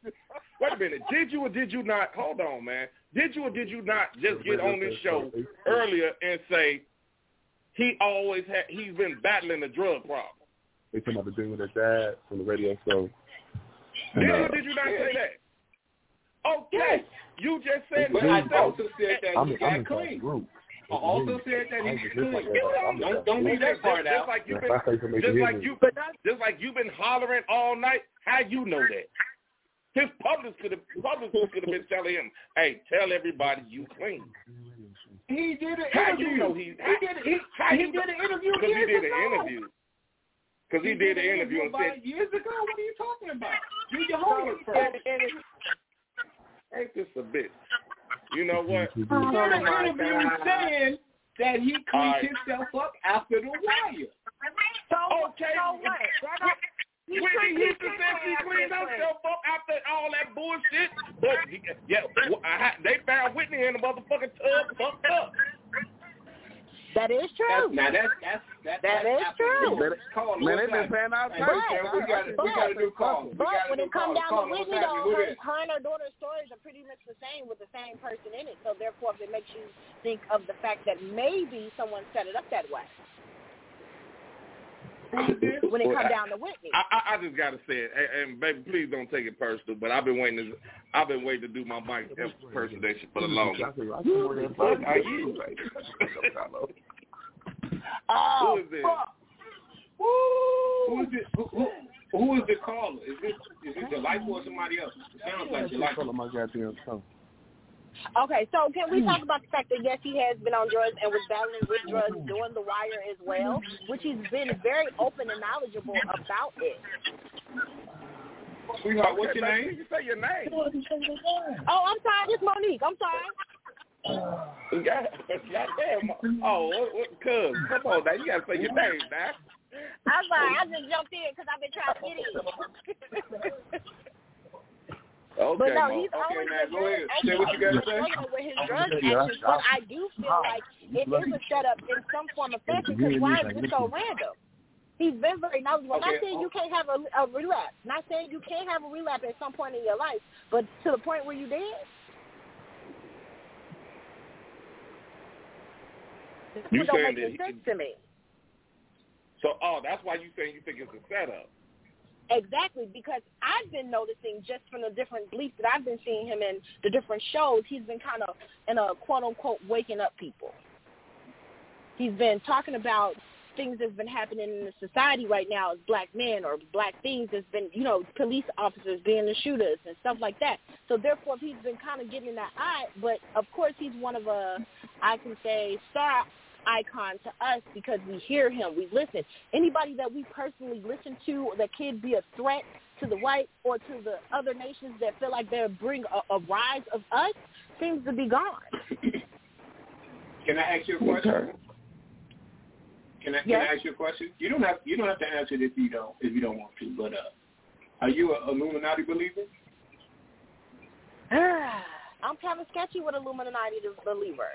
Wait a minute. Did you or did you not? Hold on, man. Did you or did you not just get on this show earlier and say he always had? He's been battling a drug problem. They talking about the dude that died from the radio show. Did you uh, or did you not say that? Okay. You just said But that. I also said that I'm, he I'm got inside the clean. group. I also said that he just look like clean. Don't don't leave that part just out. like you've been, I say something, just like you, just like you've been hollering all night. How you know that? His public could have, publicist could have been telling him, "Hey, tell everybody you clean." He did an How interview. you know he? he did he, how he you did an interview Because he did an interview. Because he did an interview and said, years ago. What are you talking about? Do your homework first. "Ain't this a bitch?" You know what? He did an interview God. saying that he cleaned right. himself up after the wire. So, Okay. so what? That don't- Whitney Houston said she cleaned ass herself up after all that bullshit. But yeah, I, they found Whitney in the motherfucking tub fucked up. That is That's, true. now that's that's That, That that's is absolutely- true. Call Man, they what's been that? paying out Hey, taxes. man, we got to we got to do calls. We But when it comes down Call to what's Whitney, happening. though, Who her, her and her daughter's stories are pretty much the same with the same person in it. So therefore, it makes you think of the fact that maybe someone set it up that way. When it Well, comes down to Whitney. I, I, I just gotta say it, and, and baby, please don't take it personal. But I've been waiting to, I've been waiting to do my Mike impersonation for the longest. Who the fuck are you? oh, Who is this? fuck. Who is it? Who, who, who is the caller? Is this is it Delightful or somebody else? It sounds like Delightful. my goddamn phone. Okay, so can we talk mm. about the fact that yes, he has been on drugs and was battling with drugs during the wire as well, which he's been very open and knowledgeable about it. Sweetheart, what's your name? You say your name. Oh, I'm sorry, it's Monique. I'm sorry. God, goddamn. Oh, what, what, cuz, come on now, you gotta say your name now. I'm sorry, I just jumped in because I've been trying to get in. Okay, But no, Mo. he's Okay, always man, been go very ahead. Say what you gotta say. with his drug addictions, but I do feel like it is a setup in some form of fashion because why is it so random? He's been very knowledgeable. Not Okay. saying you can't have a, a relapse. Not saying you can't have a relapse at some point in your life, but to the point where you did. You one don't make any that he- sense to me. So, oh, that's why you saying you think it's a setup. Exactly, because I've been noticing just from the different bleeps that I've been seeing him in the different shows, he's been kind of in a quote unquote waking up people. He's been talking about things that's been happening in the society right now as black men or black things that's been, you know, police officers being the shooters and stuff like that. So therefore, he's been kind of getting that eye. But of course, he's one of a, I can say, star icon to us because we hear him, we listen. Anybody that we personally listen to that could be a threat to the white or to the other nations that feel like they'll bring a, a rise of us seems to be gone. Can I ask you a question? Okay. Can I can Yes. I ask you a question? You don't have you don't have to answer it if you don't if you don't want to. But uh, are you a Illuminati believer? I'm kind of sketchy with Illuminati believer.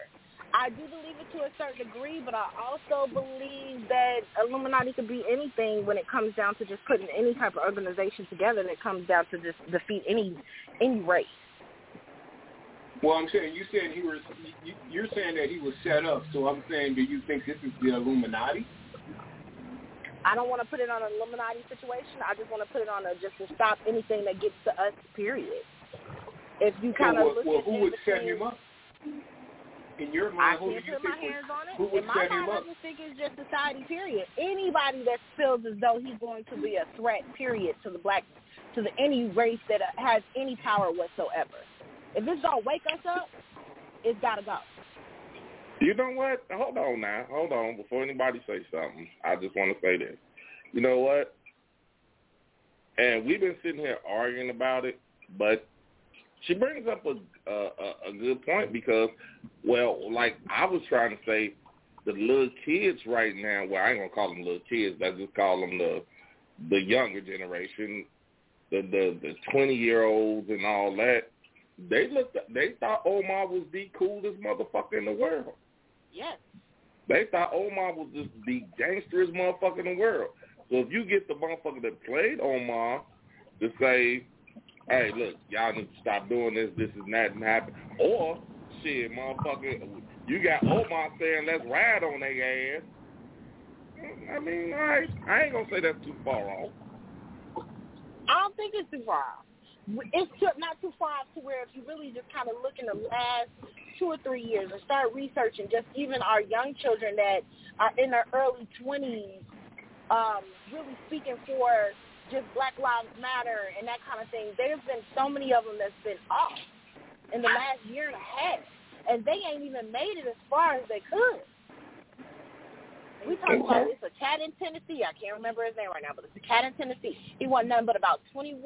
I do believe it to a certain degree, but I also believe that Illuminati could be anything when it comes down to just putting any type of organization together that comes down to just defeat any any race. Well, I'm saying you saying he was you, you're saying that he was set up. So I'm saying, do you think this is the Illuminati? I don't want to put it on an Illuminati situation. I just want to put it on a just to stop anything that gets to us. Period. If you kind of well, look well, at who would set him up? In your I mind, who do you think my would, on it. who would In my set him mind, I up? just think it's just society. Period. Anybody that feels as though he's going to be a threat, period, to the black, to the any race that uh, has any power whatsoever. If it's gonna wake us up, it's gotta go. You know what? Hold on now. Hold on. Before anybody say something, I just want to say this. You know what? And we've been sitting here arguing about it, but she brings up a a, a, a good point because, well, like I was trying to say, the little kids right now. Well, I ain't gonna call them little kids. I just call them the the younger generation, the the the twenty year olds and all that. They looked. They thought Omar was the coolest motherfucker in the world. Yes. They thought Omar was just the gangsterest motherfucker in the world. So if you get the motherfucker that played Omar to say, hey, look, y'all need to stop doing this, this is not and happen. Or, shit, motherfucker, you got Omar saying, let's ride on their ass. I mean, right, I ain't to say that's too far off. I don't think it's too far off. It's not too far off to where if you really just kind of look in the last two or three years and start researching just even our young children that are in their early 20s um, really speaking for just Black Lives Matter and that kind of thing. There's been so many of them that's been off in the last year and a half, and they ain't even made it as far as they could. We talking about it's a cat in Tennessee. I can't remember his name right now, but it's a cat in Tennessee. He wasn't nothing but about 21,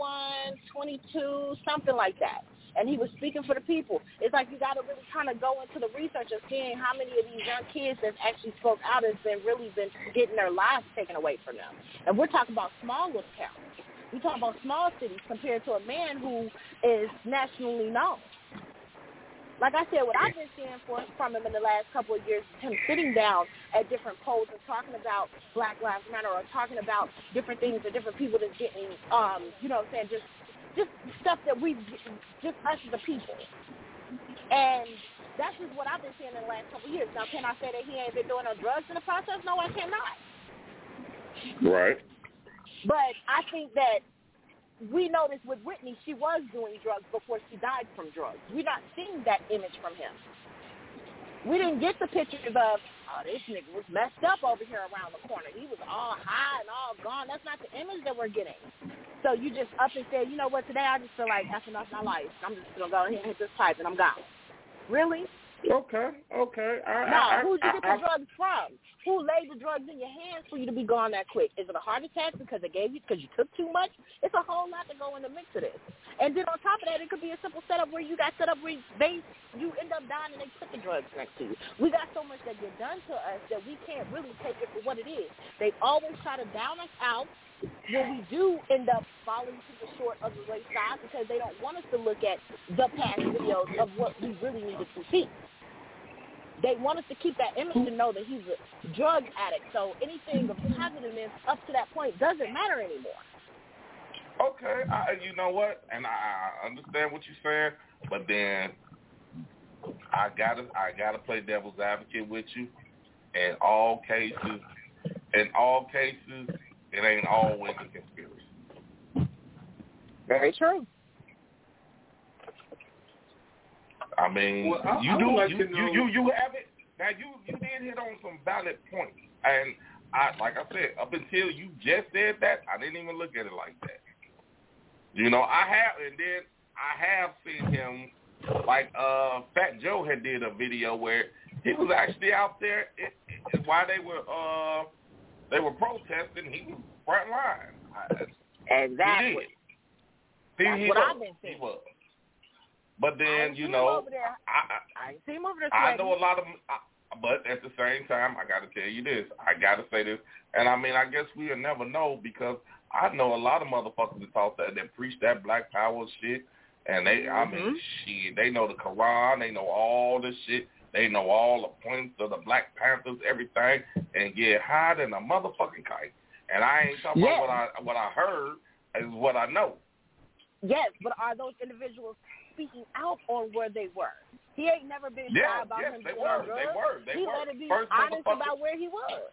22, something like that. And he was speaking for the people. It's like you got to really kind of go into the research of seeing how many of these young kids that actually spoke out has been really been getting their lives taken away from them. And we're talking about small little towns. We're talking about small cities compared to a man who is nationally known. like I said, what I've been seeing for, from him in the last couple of years is him sitting down at different polls and talking about Black Lives Matter or talking about different things or different people that's getting, um, you know what I'm saying, just just stuff that we, just us as the people. And that's just what I've been seeing in the last couple of years. Now, can I say that he ain't been doing no drugs in the process? No, I cannot. Right. But I think that we noticed with Whitney, she was doing drugs before she died from drugs. We're not seeing that image from him. We didn't get the pictures of, oh, this nigga was messed up over here around the corner. He was all high and all gone. That's not the image that we're getting. So you just up and said, you know what, today I just feel like effing off my life. I'm just going to go ahead and hit this pipe and I'm gone. Really? Okay, okay. I, no, I, who'd you get I, the drugs from? Who laid the drugs in your hands for you to be gone that quick? Is it a heart attack because they gave you because you took too much? It's a whole lot to go in the mix of this. And then on top of that, it could be a simple setup where you got set up where they you end up dying and they put the drugs next to you. We got so much that get done to us that we can't really take it for what it is. They always try to down us out when we do end up falling to the short of the wayside because they don't want us to look at the past videos of what we really needed to see. They want us to keep that image to know that he's a drug addict. So anything of positiveness up to that point doesn't matter anymore. Okay, I, you know what? And I, I understand what you're saying, but then I gotta I gotta play devil's advocate with you. In all cases, in all cases, it ain't always a conspiracy. Very true. I mean, Well, I- you I do like you, you you you have it now. You you did hit on some valid points, and I like I said up until you just said that, I didn't even look at it like that. You know, I have, and then I have seen him like uh Fat Joe had did a video where he was actually out there it, it, while they were uh they were protesting. He was front line. I, Exactly. He, That's he what was. I've been saying. He was. But then you know. I, I see him over there. I know a lot of, I, but at the same time, I got to tell you this. I got to say this, and I mean, I guess we'll never know because I know a lot of motherfuckers that talk that that preach that Black Power shit, and they, I mean, Mhm. shit, they know the Quran, they know all this shit, they know all the points of the Black Panthers, everything, and get high than a motherfucking kite. And I ain't talking Yeah. about what I what I heard is what I know. Yes, but are those individuals speaking out on where they were? He ain't never been shy Yeah, about yes, him they doing were, drugs. they were, they he were. let it be First honest about where he was.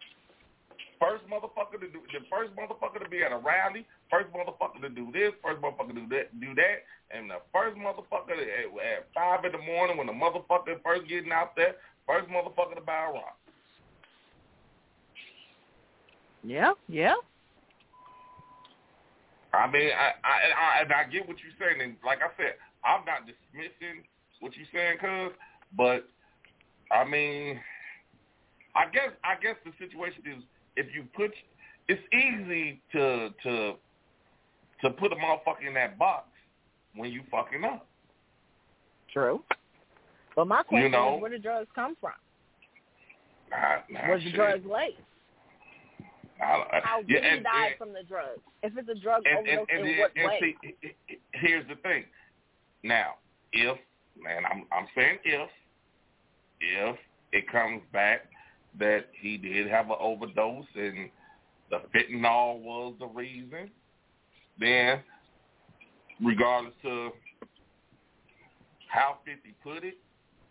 First motherfucker to do the first motherfucker to be at a rally, first motherfucker to do this, first motherfucker to do that, do that, and the first motherfucker at, at five in the morning when the motherfucker first getting out there, first motherfucker to buy a rock. Yeah, yeah. I mean, I I I, and I get what you're saying, and like I said, I'm not dismissing what you're saying, cuz, but I mean, I guess I guess the situation is if you put, it's easy to to to put a motherfucker in that box when you fucking up. True. But my question know, is, where did drugs come from? Nah, nah, Was the drugs laced? I- How yeah, did he die and- from the drugs? If it's a drug and, overdose, and, and, in and, what way? see, here's the thing. Now, if man, I'm I'm saying if if it comes back that he did have an overdose and the fentanyl was the reason, then regardless of how 50 put it,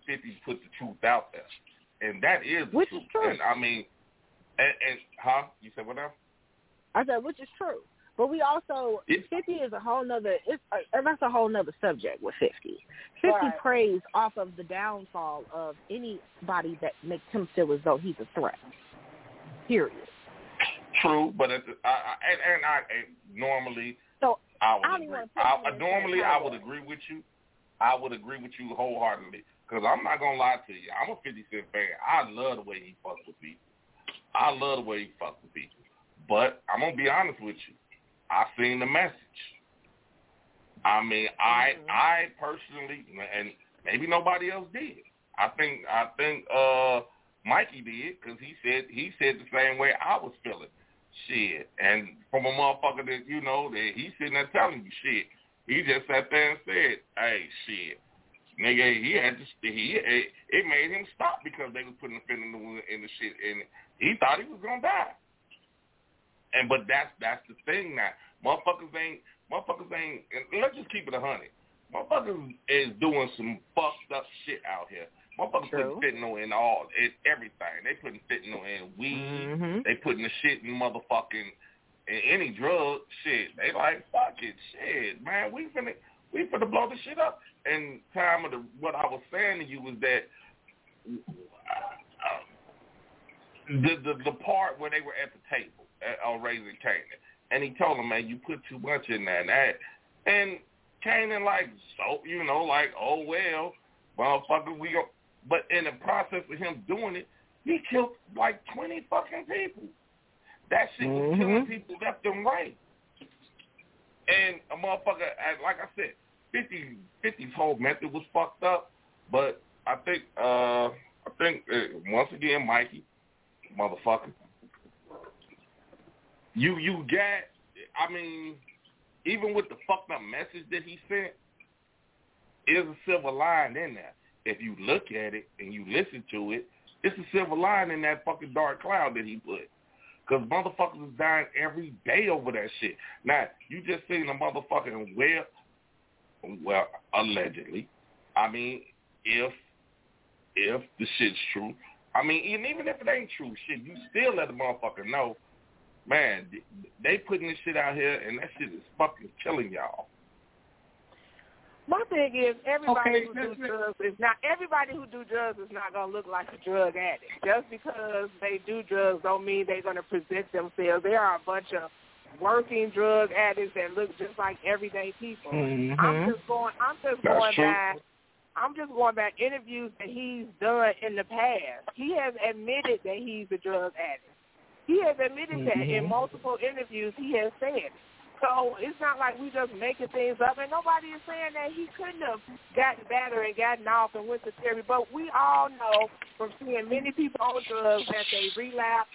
50 put the truth out there, and that is the Which truth. is true. And I mean, and, and huh? You said what else? I said, which is true. But we also It- fifty is a whole nother. It's a, that's a whole nother subject with fifty. Fifty Right. preys off of the downfall of anybody that makes him feel as though he's a threat. Period. True, but the, I, I, and, and I and normally So I would I agree. I, the normally I would agree with you. I would agree with you wholeheartedly because I'm not gonna lie to you. I'm a 50 Cent fan. I love the way he fucks with people. I love the way he fucks with people. But I'm gonna be honest with you. I seen the message. I mean, I Mhm. I personally and maybe nobody else did. I think I think uh Mikey did because he said he said the same way I was feeling. Shit, and from a motherfucker that you know that he's sitting there telling you shit. He just sat there and said, "Hey, shit, nigga, he had to, he it, it made him stop because they was putting the fentanyl in the shit, and he thought he was gonna die. And but that's that's the thing now. Motherfuckers ain't motherfuckers ain't. And let's just keep it a hundred. Motherfuckers is doing some fucked up shit out here. Motherfuckers True. putting fentanyl in all in everything. They putting fentanyl in weed. Mhm. They putting the shit in motherfucking in any drug shit. They like fuck it, shit, man. We finna we finna blow the shit up. And time of the what I was saying to you was that uh, the the the part where they were at the table on raising Kanan, and he told him, man, you put too much in that, and that, and Kanan like so you know like oh well, motherfucker, we go. But in the process of him doing it, he killed like twenty fucking people. That shit was Mhm. killing people left and right. And a motherfucker, like I said, 50, 50's whole method was fucked up. But I think, uh, I think uh, once again, Mikey, motherfucker, you you got. I mean, even with the fucked up message that he sent, there's a silver line in there. If you look at it and you listen to it, it's a silver line in that fucking dark cloud that he put. Because motherfuckers is dying every day over that shit. Now, you just seen a motherfucking well, well, allegedly. I mean, if if the shit's true. I mean, and even if it ain't true, shit, you still let the motherfucker know, man, they putting this shit out here, and that shit is fucking killing y'all. My thing is everybody Okay, who do let's- let's- drugs is not everybody who do drugs is not gonna look like a drug addict. Just because they do drugs don't mean they're gonna present themselves. There are a bunch of working drug addicts that look just like everyday people. I'm mm-hmm. just going I'm just That's going true. by I'm just going back interviews that he's done in the past. He has admitted that he's a drug addict. He has admitted that in mm-hmm. multiple interviews he has said. So it's not like we just making things up, and nobody is saying that he couldn't have gotten better and gotten off and went to therapy. But we all know from seeing many people on drugs that they relapse.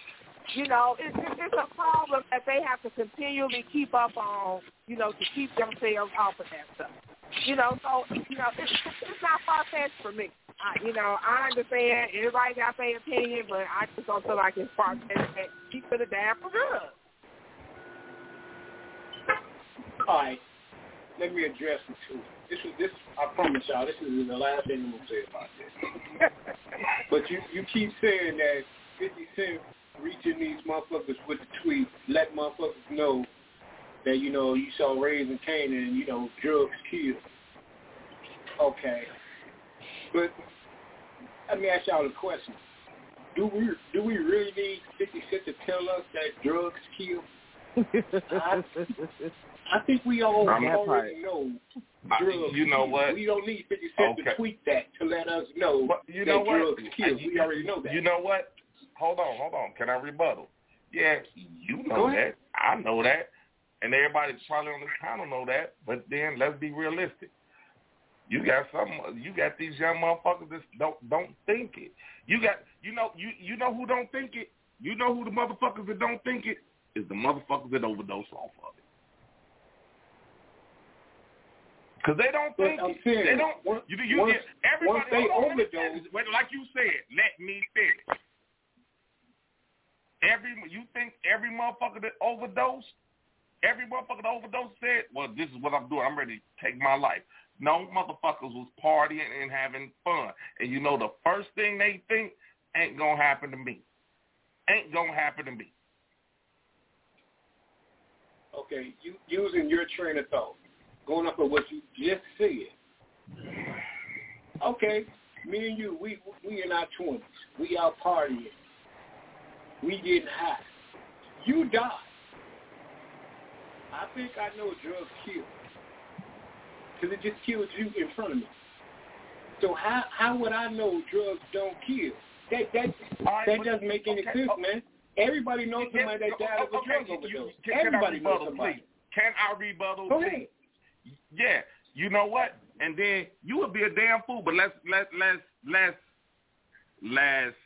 You know, it's, it's it's a problem that they have to continually keep up on. You know, to keep themselves off of that stuff. You know, so you know, it's it's not far fetched for me. I, you know, I understand everybody got their opinion, but I just don't feel like it's far fetched that he could have died for drugs. All right, let me address the two. This is this. I promise y'all, this is the last thing I'm gonna say about this. but you you keep saying that 50 Cent reaching these motherfuckers with the tweet, let motherfuckers know that you know you saw Raising Kanan and you know drugs kill. Okay, but let me ask y'all a question. Do we do we really need 50 Cent to tell us that drugs kill? I, I think we all I'm- already know drugs you know kill. what? We don't need 50 Cent Okay. to tweet that to let us know But you that know what? drugs kill. You- We already know that. You know what? Hold on, hold on. Can I rebuttal? Yeah, you know that. I know that. And everybody probably on this panel know that. But then let's be realistic. You got some. You got these young motherfuckers that don't don't think it. You got you know you you know who don't think it. You know who the motherfuckers that don't think it is the motherfuckers that overdose off of it. Cause they don't think I'm it. saying, they don't. once- you you once- get everybody. once they on, overdose-. Like you said, let me finish. Every you think every motherfucker that overdosed, every motherfucker that overdosed said, "Well, this is what I'm doing. I'm ready to take my life." No motherfuckers was partying and having fun, and you know the first thing they think ain't gonna happen to me. Ain't gonna happen to me. Okay, you using your train of thought, going off of what you just said. Okay, me and you, we we in our twenties, we out partying, we getting high. You die. I think I know drugs kill, because it just kills you in front of me. So how how would I know drugs don't kill? That that right, that doesn't make any okay, sense, oh, man. Everybody knows somebody that died of a drug overdose. Can, can I Everybody knows somebody. please? Can I rebuttal, Go ahead. Yeah, you know what? And then you would be a damn fool. But let's let let's let's let's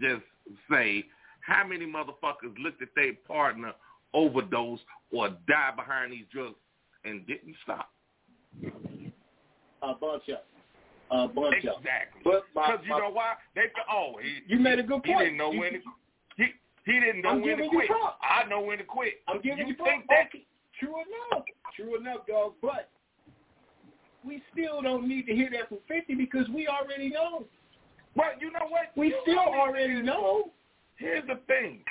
just say how many motherfuckers looked at their partner overdose or die behind these drugs and didn't stop. A bunch of, a bunch of. Exactly. Because you my- know why? They th- oh he, You made a good point. he didn't know You- when to he he didn't know I'm when to quit. props. I know when to quit. I'm giving you, you think that Okay, True enough. True enough, dog. But we still don't need to hear that from 50 because we already know. Well, you know what? We You still don't need to already know. Here's the thing.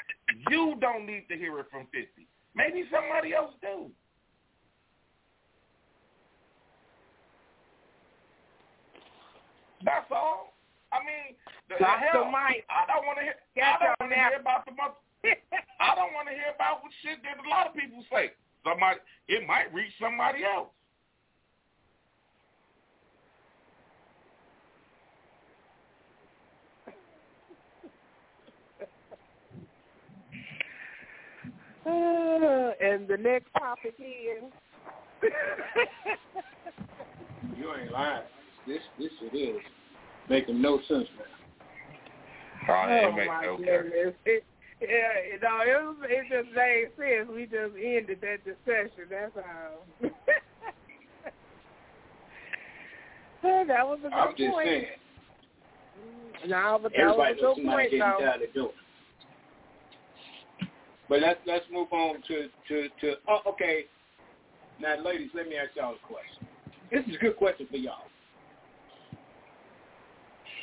You don't need to hear it from 50. Maybe somebody else do. That's all. I mean, the Dr. hell, Mike. I don't want to hear. I don't want to hear about the mother. I don't want to hear about what shit that a lot of people say. Somebody, it might reach somebody else. Ah, and the next topic is You ain't lying. This this it is. Making no sense, man. Oh, oh my goodness. It, yeah, you know, it was it just made sense. We just ended that discussion. That's all. That was a good I'm just point. saying. No, but that Everybody was knows a good somebody point, getting though. Tired of doing. But let's let's move on to to to. Oh, okay. Now, ladies, let me ask y'all a question. This is a good question for y'all.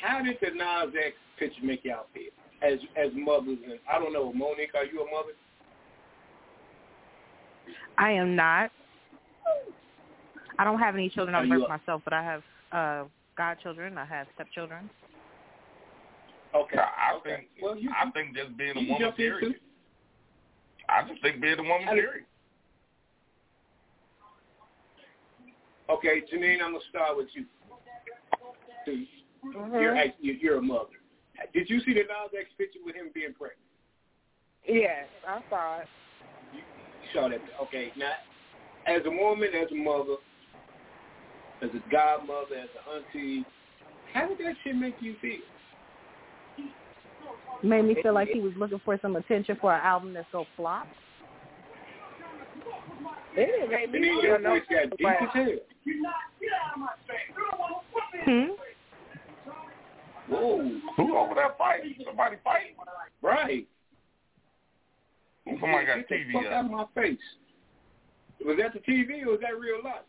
How did the Nas X picture make y'all feel as as mothers? And I don't know, Monique, are you a mother? I am not. I don't have any children Are of birth a- myself, but I have uh godchildren. I have stepchildren. Okay. I okay. think Well, you, I think just being a you woman jump in period. too. I just think being a woman I- period. Okay, Janine, I'm gonna start with you. So You're you- you're a mother. Did you see the Nas X picture with him being pregnant? Yes, I saw it. You saw that. Okay, now as a woman, as a mother, as a godmother, as an auntie, how did that shit make you feel? Made me feel like he was looking for some attention for an album that's so flop. It didn't make me feel no voice got deep as hell. Hmm. Whoa, Who over there fighting? Somebody fighting? right. Somebody got Get the TV fuck up. out of my face. Was that the TV or was that real life?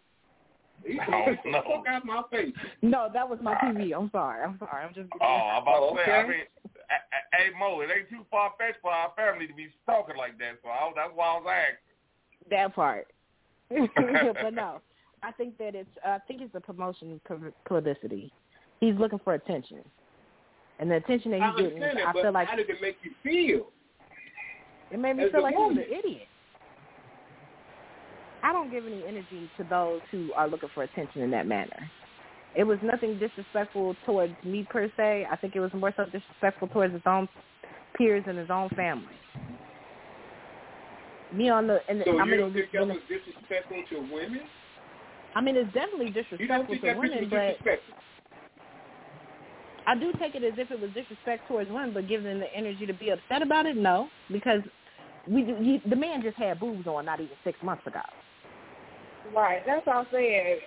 He said, I don't know. fuck out my face. No, that was my TV. I'm sorry. I'm sorry. I'm just. Oh, I'm about Oh, to say. I mean, a- a- hey Mo, it ain't too far fetched for our family to be talking like that. So I, that's why I was asking. that part. but no, I think that it's. I think it's a promotion publicity. He's looking for attention, and the attention that he's getting, that, I feel like how did it make you feel? it made me as feel like he was an idiot. I don't give any energy to those who are looking for attention in that manner. It was nothing disrespectful towards me per se. I think it was more so disrespectful towards his own peers and his own family. Me on the, and So I you don't think that was disrespectful to women? I mean, it's definitely You don't disrespectful think to that picture women, was but disrespectful? I do take it as if it was disrespect towards women, but giving them the energy to be upset about it, no, because we you, the man just had boobs on not even six months ago. Right, that's all I'm saying.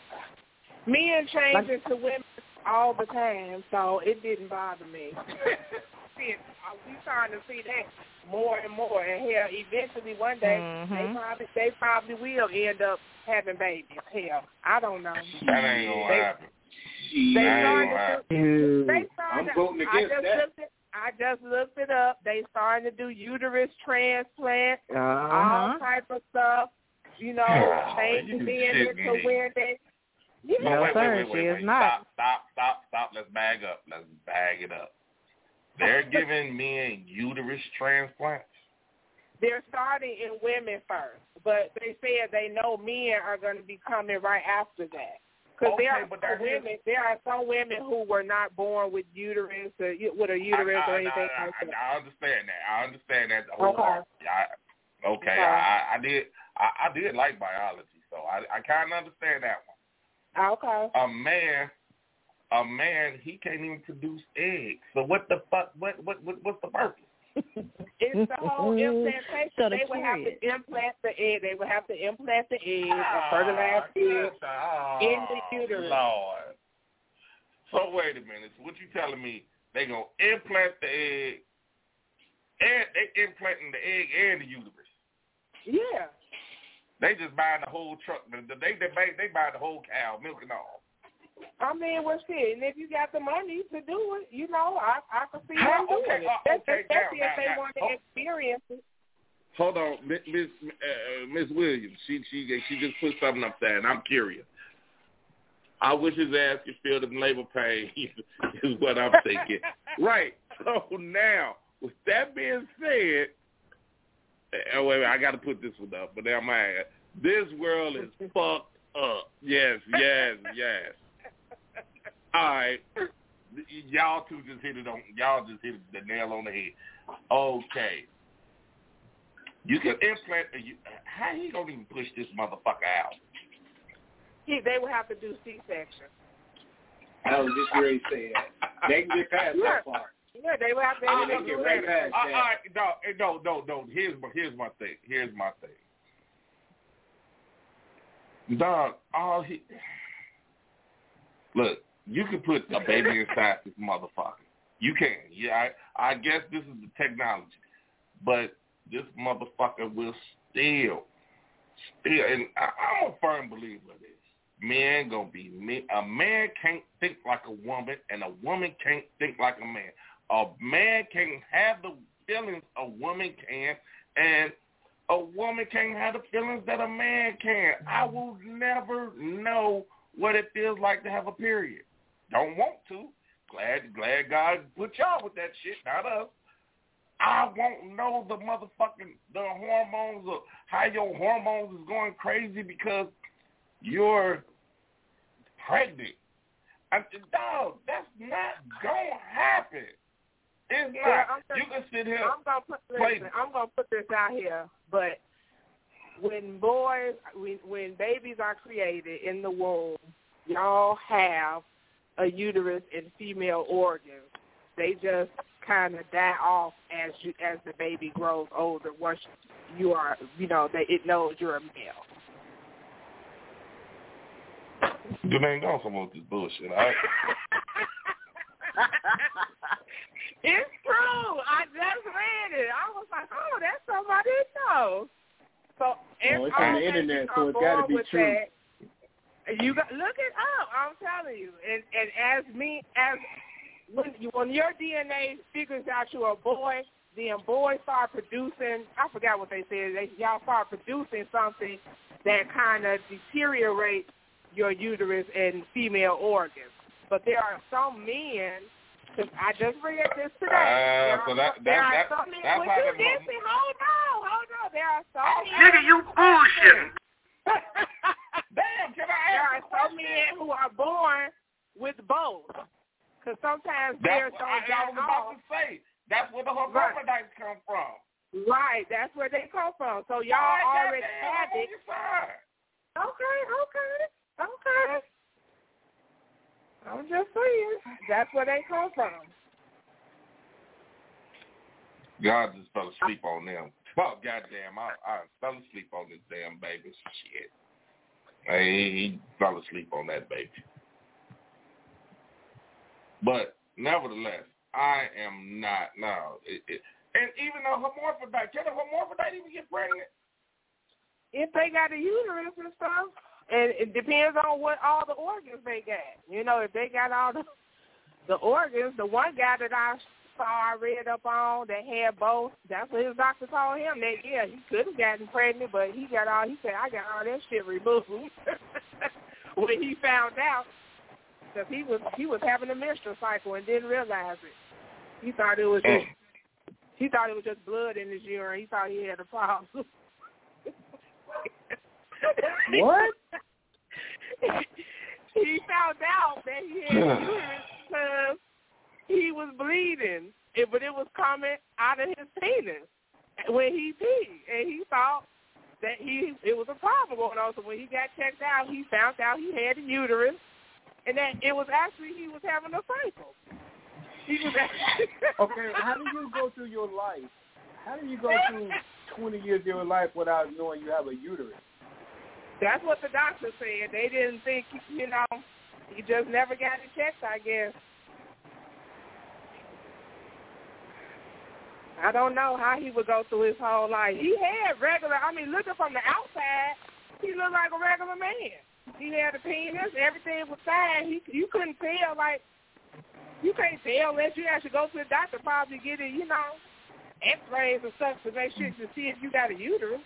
Men change Like- into women all the time, so it didn't bother me. See, uh, we starting to see that more and more, and hell, eventually one day they Mhm. probably they probably will end up having babies. Hell, I don't know. That ain't gonna They- happen. They That starting gonna to happen. They starting I'm to, voting I against just that. looked it I just looked it up. They starting to do uterus transplant, all Uh-huh. type of stuff. You know, Oh, changing you men shitting into women. Yeah. No, wait, sir, wait, wait, she wait, is wait. not. Stop, stop, stop, stop. Let's bag up. Let's bag it up. They're giving men uterus transplants. They're starting in women first, but they said they know men are going to be coming right after that. Because Okay, there are that is- women, there are some women who were not born with uterus or with a uterus I, or anything I, like that. I understand that. I understand that. The Okay. whole. I, okay, Okay. I, I did. I, I did like biology, so I, I kind of understand that one. Okay. A man, a man, he can't even produce eggs. So what the fuck? What what, what what's the purpose? It's the whole implantation. So the they would have to implant the egg. They would have to implant the egg, Ah, a fertilized egg. ah, in the uterus. Lord. So wait a minute. So what you telling me? They gonna implant the egg, and they implanting the egg and the uterus. Yeah. They just buying the whole truck. They they they buy, they buy the whole cow, milk and all. I mean, well, shit. And if you got the money to do it, you know, I I can see them doing okay, it. uh, That's okay, especially now, if they now, want to now. experience it. Hold on, Miss Miss uh, Miss Williams. She she she just put something up there, and I'm curious. I wish his ass could feel the labor pain. is what I'm thinking. right. So now, with that being said, uh, wait, wait, I got to put this one up, but now my this world is fucked up. Yes, yes, yes. All right, y'all two just hit it on. Y'all just hit the nail on the head. Okay. You can implant. A, you- how he gonna even push this motherfucker out? He, they would have to do C-section. I was just ready to say that. They can get past that part. Yeah, they would have to. Ah, they do right past Uh, that. all right, no, no, no, no. Here's my here's my thing. Here's my thing. Dog, all he look. You can put a baby inside this motherfucker. You can. Yeah, I I guess this is the technology, but this motherfucker will still, still. And I, I'm a firm believer of this. Men gonna be men. A man can't think like a woman, and a woman can't think like a man. A man can have the feelings a woman can, and a woman can't have the feelings that a man can. I will never know what it feels like to have a period. Don't want to. Glad, glad God put y'all with that shit, not us. I won't know the motherfucking the hormones of how your hormones is going crazy because you're pregnant. I, said, dog, that's not gonna happen. It's not. Yeah, I'm you can sit here. I'm gonna put listen, I'm gonna put this out here, but when boys, when when babies are created in the womb, y'all have a uterus and female organs. They just kind of die off as you as the baby grows older. Once you are, you know, they it knows you're a male. You ain't gonna come up with this bullshit. All right? it's true. I just read it. I was like, oh, that's something I didn't know. So Well, it's on the internet, so it's gotta be true. That, you got look it up. I'm telling you. And and as me as when you, when your DNA figures out you're a boy, then boys start producing. I forgot what they said. They y'all start producing something that kind of deteriorates your uterus and female organs. But there are some men. 'Cause I just read this today. Uh, there so are, that- there that- are that- some men. that's Well, how you the mo- listen. Hold on, hold on. There are some Oh, men. nigga, you bullshitting. Damn, can I there are ask a some question? men who are born with both. Because sometimes they're That's so what I, I was about to say. That's where the hermaphrodites come from. Right, that's where they come from. So y'all All right, already goddamn, have it. Okay, okay, okay. I'm just saying, that's where they come from. God just fell asleep on them. Oh, goddamn, I, I fell asleep on this damn baby. Shit. He, he fell asleep on that baby. But nevertheless, I am not no. It, it, and even a hermaphrodite, can a hermaphrodite even get pregnant? If they got a uterus and stuff, and it depends on what all the organs they got. You know, if they got all the the organs, the one guy that I saw, I read up on that had both. That's what his doctor told him. That yeah, he could have gotten pregnant, but he got all. He said I got all that shit removed when he found out because he was he was having a menstrual cycle and didn't realize it. He thought it was mm. just he thought it was just blood in his urine. He thought he had a problem. What? he found out that he had uterus because he was bleeding, but it was coming out of his penis when he peed, and he thought that he it was a problem going on. So when he got checked out, he found out he had a uterus, and that it was actually he was having a cycle. He was actually Okay, how do you go through your life? How do you go through 20 years of your life without knowing you have a uterus? That's what the doctor said. They didn't think, you know, He just never got it checked, I guess. I don't know how he would go through his whole life. He had regular. I mean, looking from the outside, he looked like a regular man. He had a penis. Everything was fine. He you couldn't tell like you can't tell unless you actually go to the doctor. Probably get it, you know, X-rays and stuff to make sure to see if you got a uterus.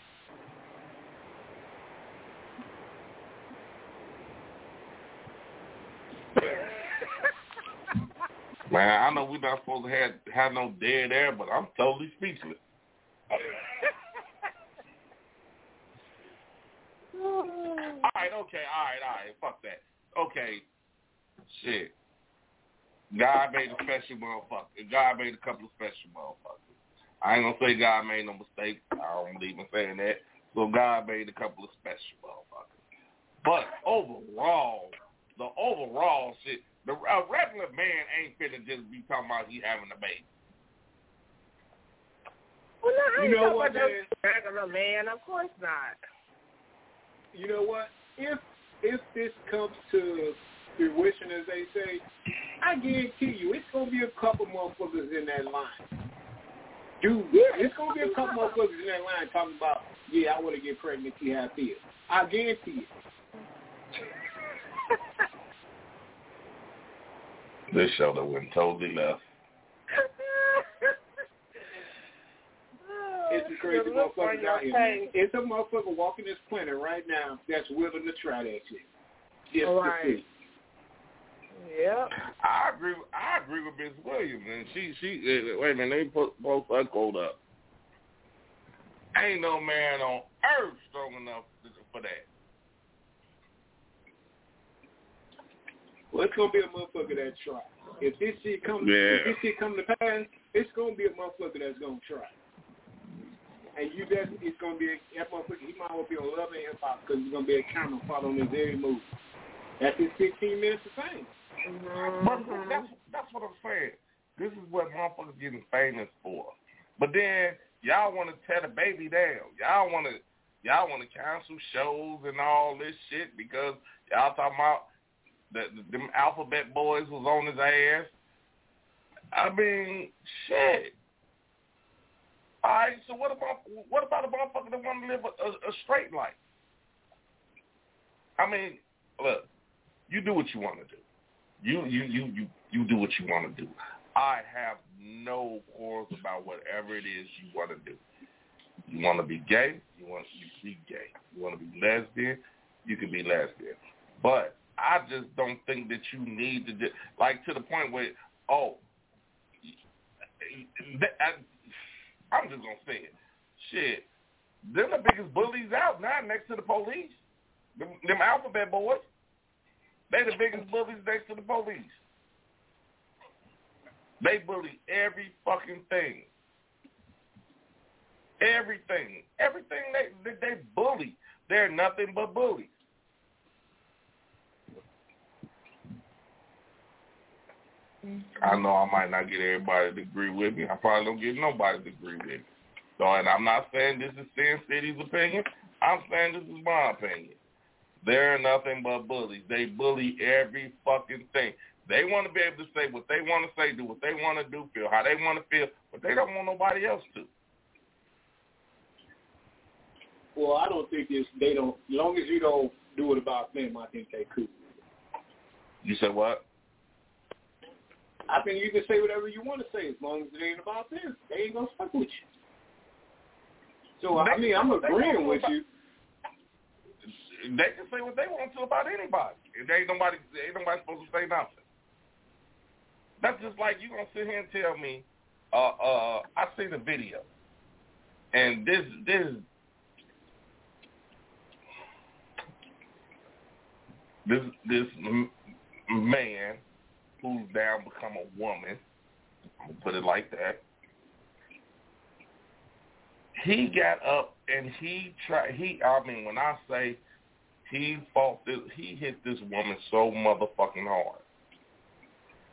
Man, I know we're not supposed to have have no dead air, but I'm totally speechless. all right, okay, all right, all right, fuck that. Okay, shit. God made a special motherfucker. God made a couple of special motherfuckers. I ain't gonna say God made no mistakes. I don't believe in saying that. So God made a couple of special motherfuckers. But overall, the overall shit, the a regular man ain't finna just be talking about he having a baby. Well, no, I You ain't know talking what, about man? regular man. Of course not. You know what? If if this comes to fruition, as they say, I guarantee you, it's gonna be a couple motherfuckers in that line. Dude, it's gonna be a couple motherfuckers in that line talking about, yeah, I want to get pregnant, see how I feel. I guarantee it. This show that went totally left. It's a crazy The look on motherfuckers your out here. man. It's a motherfucker walking this planet right now that's willing to try that shit. Just Right. to see. Yep. I agree. I agree with Miss Williams, and she she uh, wait a minute. Let me put both her quote up. Ain't no man on earth strong enough for that. Well, it's gonna be a motherfucker that try. If this shit comes, Yeah. if this shit come to pass, it's gonna be a motherfucker that's gonna try. And you just, it's gonna be a, that motherfucker. He might well be on Love and Hip Hop because he's gonna be a camera following his every move. That's his 15 minutes of fame. Mm-hmm. But that's that's what I'm saying. This is what motherfuckers getting famous for. But then y'all want to tear the baby down. Y'all want to y'all want to cancel shows and all this shit because y'all talking about that them alphabet boys was on his ass. I mean, shit. All right, so what about what about a motherfucker that want to live a, a, a straight life? I mean, look, you do what you want to do. You you you you you do what you want to do. I have no quarrels about whatever it is you want to do. You want to be gay, you want to be gay. You want to be lesbian, you can be lesbian. But I just don't think that you need to do, like to the point where oh, I, I'm just gonna say it. Shit, them the biggest bullies out now next to the police. Them, them alphabet boys. They the biggest bullies next to the police. They bully every fucking thing. Everything. Everything they they, they bully. They're nothing but bullies. I know I might not get everybody to agree with me. I probably don't get nobody to agree with me. So, and I'm not saying this is Sin City's opinion. I'm saying this is my opinion. They're nothing but bullies. They bully every fucking thing. They want to be able to say what they want to say, do what they want to do, feel how they want to feel, but they don't want nobody else to. Well, I don't think it's they don't. As long as you don't do it about them, I think they cool. You said what? I think you can say whatever you want to say as long as it ain't about them. They ain't gonna fuck with you. So I mean, I'm agreeing with to- you. They can say what they want to about anybody. There ain't nobody, ain't nobody supposed to say nothing. That's just like you gonna sit here and tell me, uh, uh, I seen a video, and this, this, this, this man who's now become a woman, gonna put it like that. He got up and he tried. He, I mean, when I say he fought this, he hit this woman so motherfucking hard.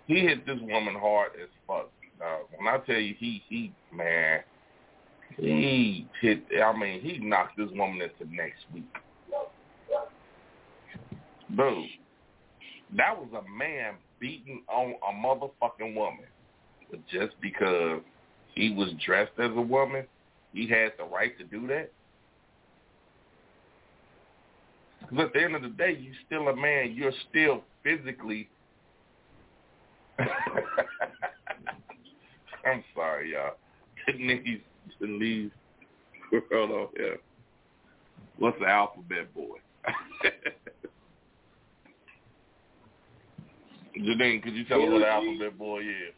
He hit this woman hard as fuck. Uh, when I tell you, he, he, man, he hit. I mean, he knocked this woman into next week. Dude, that was a man beating on a motherfucking woman. But just because he was dressed as a woman, he had the right to do that. Because at the end of the day, you're still a man. You're still physically. I'm sorry, y'all. Denise, Denise, hold on here. What's the alphabet boy? Janine, could you tell us what the alphabet boy is?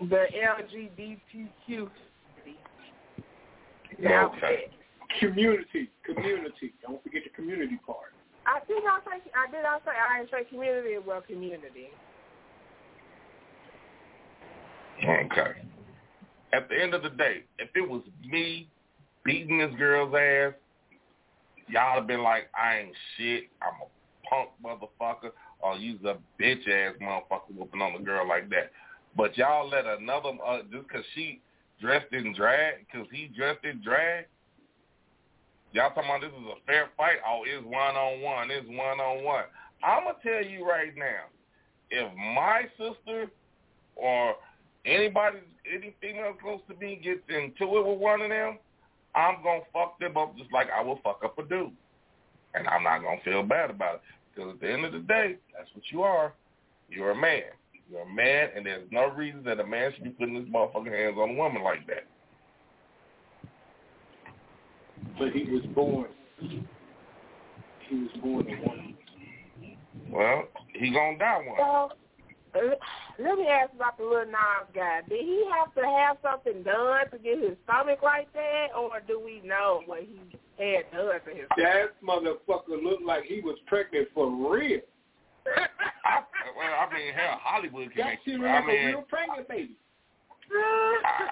The LGBTQ. The Okay. alphabet. Community, community. Don't forget the community part. I did not say I did not say I didn't say community well community. Okay. At the end of the day, if it was me beating this girl's ass, y'all have been like, I ain't shit. I'm a punk motherfucker. Or use a bitch ass motherfucker whooping on the girl like that. But y'all let another, uh, just because she dressed in drag, because he dressed in drag, y'all talking about this is a fair fight. Oh, it's one-on-one. It's one-on-one. I'm going to tell you right now, if my sister or anybody, any female close to me gets into it with one of them, I'm to fuck them up just like I will fuck up a dude. And I'm not going to feel bad about it. Because at the end of the day, that's what you are. You're a man. You're a man, and there's no reason that a man should be putting his motherfucking hands on a woman like that. But he was born. He was born a woman. Well, he gonna die one. So uh, Uh, let me ask about the little Nas guy. Did he have to have something done to get his stomach like that, or do we know what he had done to his stomach? That motherfucker looked like he was pregnant for real. I, well, I mean, hell, Hollywood can That make shit you. I like a mean, real pregnant baby. I,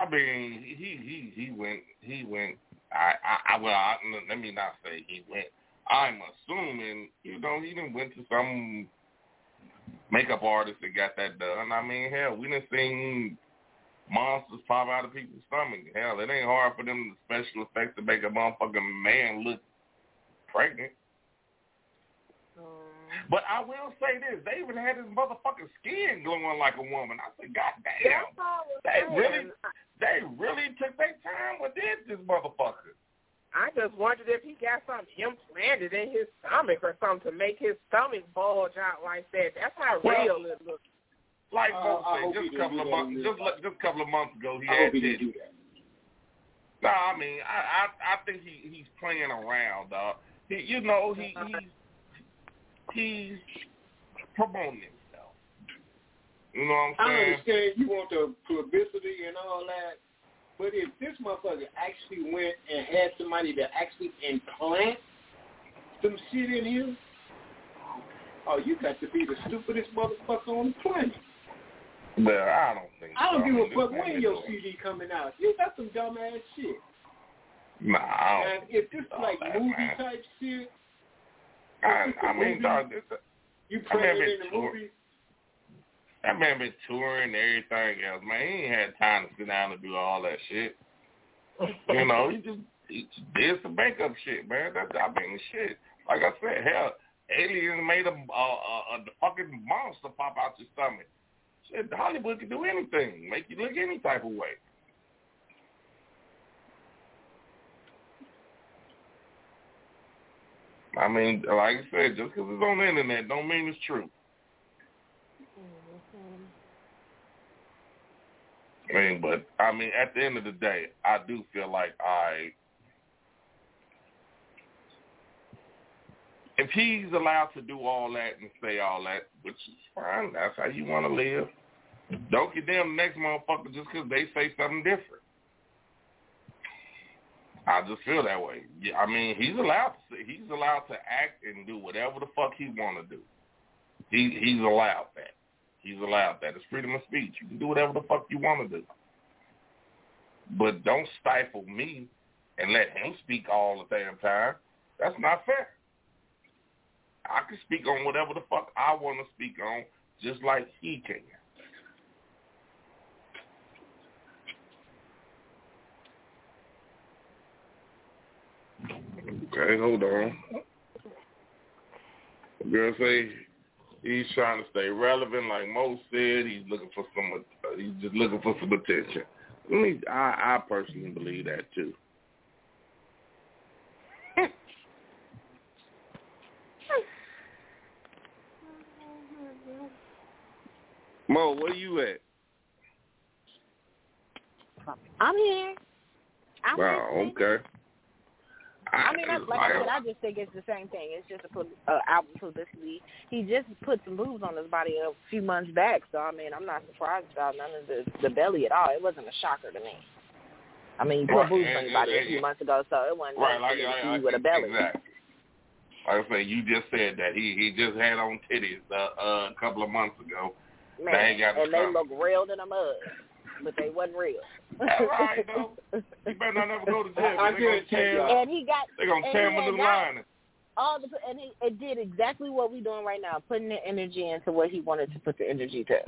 I, I mean, he he he went he went. I I, I well, I, let me not say he went. I'm assuming you know he didn't went to some makeup artist that got that done. I mean, hell, we done seen monsters pop out of people's stomach. Hell, it ain't hard for them to special effects to make a motherfucking man look pregnant. Mm-hmm. But I will say this: they even had his motherfucking skin glowing like a woman. I said, God damn, That's all I'm they saying. really, they really took their time with this, this motherfucker. I just wondered if he got something implanted in his stomach or something to make his stomach bulge out like that. That's how Well, real it looks. Like Uh, folks I say, hope just he a couple do of that months, just like- just a couple of months ago, he I had hope he didn't do that. No, I mean, I I, I think he he's playing around, dog. He, you know, he he's he's promoting himself. You know what I'm I saying? understand you want the publicity and all that, but if this motherfucker actually went and had somebody to actually implant some shit in him, oh, you got to be the stupidest motherfucker on the planet. Well, I don't think. I don't so. give a fuck when your CD coming out. You got some dumbass shit. Nah, I don't. And if this like that, movie man. type shit, I, a I mean, movie. dog, this, you I mean, in the movie, that man been touring and everything else, man. He ain't had time to sit down and do all that shit. You know, he just he did some makeup shit, man. That's I mean, shit. Like I said, hell, aliens made a, a, a, a fucking monster pop out your stomach. Shit, Hollywood can do anything, make you look any type of way. I mean, like I said, just because it's on the internet don't mean it's true. Mean, but I mean, at the end of the day, I do feel like I, if he's allowed to do all that and say all that, which is fine, that's how you want to live. Don't condemn the next motherfucker just because they say something different. I just feel that way. I mean, he's allowed to he's allowed to act and do whatever the fuck he want to do. He he's allowed that. He's allowed that. It's freedom of speech. You can do whatever the fuck you want to do. But don't stifle me and let him speak all the damn time. That's not fair. I can speak on whatever the fuck I want to speak on, just like he can. Okay, hold on. Girl say he's trying to stay relevant, like Mo said. He's looking for some. Uh, he's just looking for some attention. I mean, I, I personally believe that too. Mo, where are you at? I'm here. I'm wow, listening. okay. I mean, that's, like I said, I just think it's the same thing. It's just a uh, album publicity. He just put some moves on his body a few months back, so I mean, I'm not surprised about none of the the belly at all. It wasn't a shocker to me. I mean, he put Right, and- on his body a few months ago, so it wasn't Right, like, to like, with a belly. Exactly. Like I say, you just said that he he just had on titties uh, uh, a couple of months ago. Man, They and they look real in the mud, but they wasn't real. That's right, though. You better not never go to jail. I They gonna tear, and he got They're gonna and tear him had into the got- lining. all the and he it did exactly what we're doing right now, putting the energy into what he wanted to put the energy to.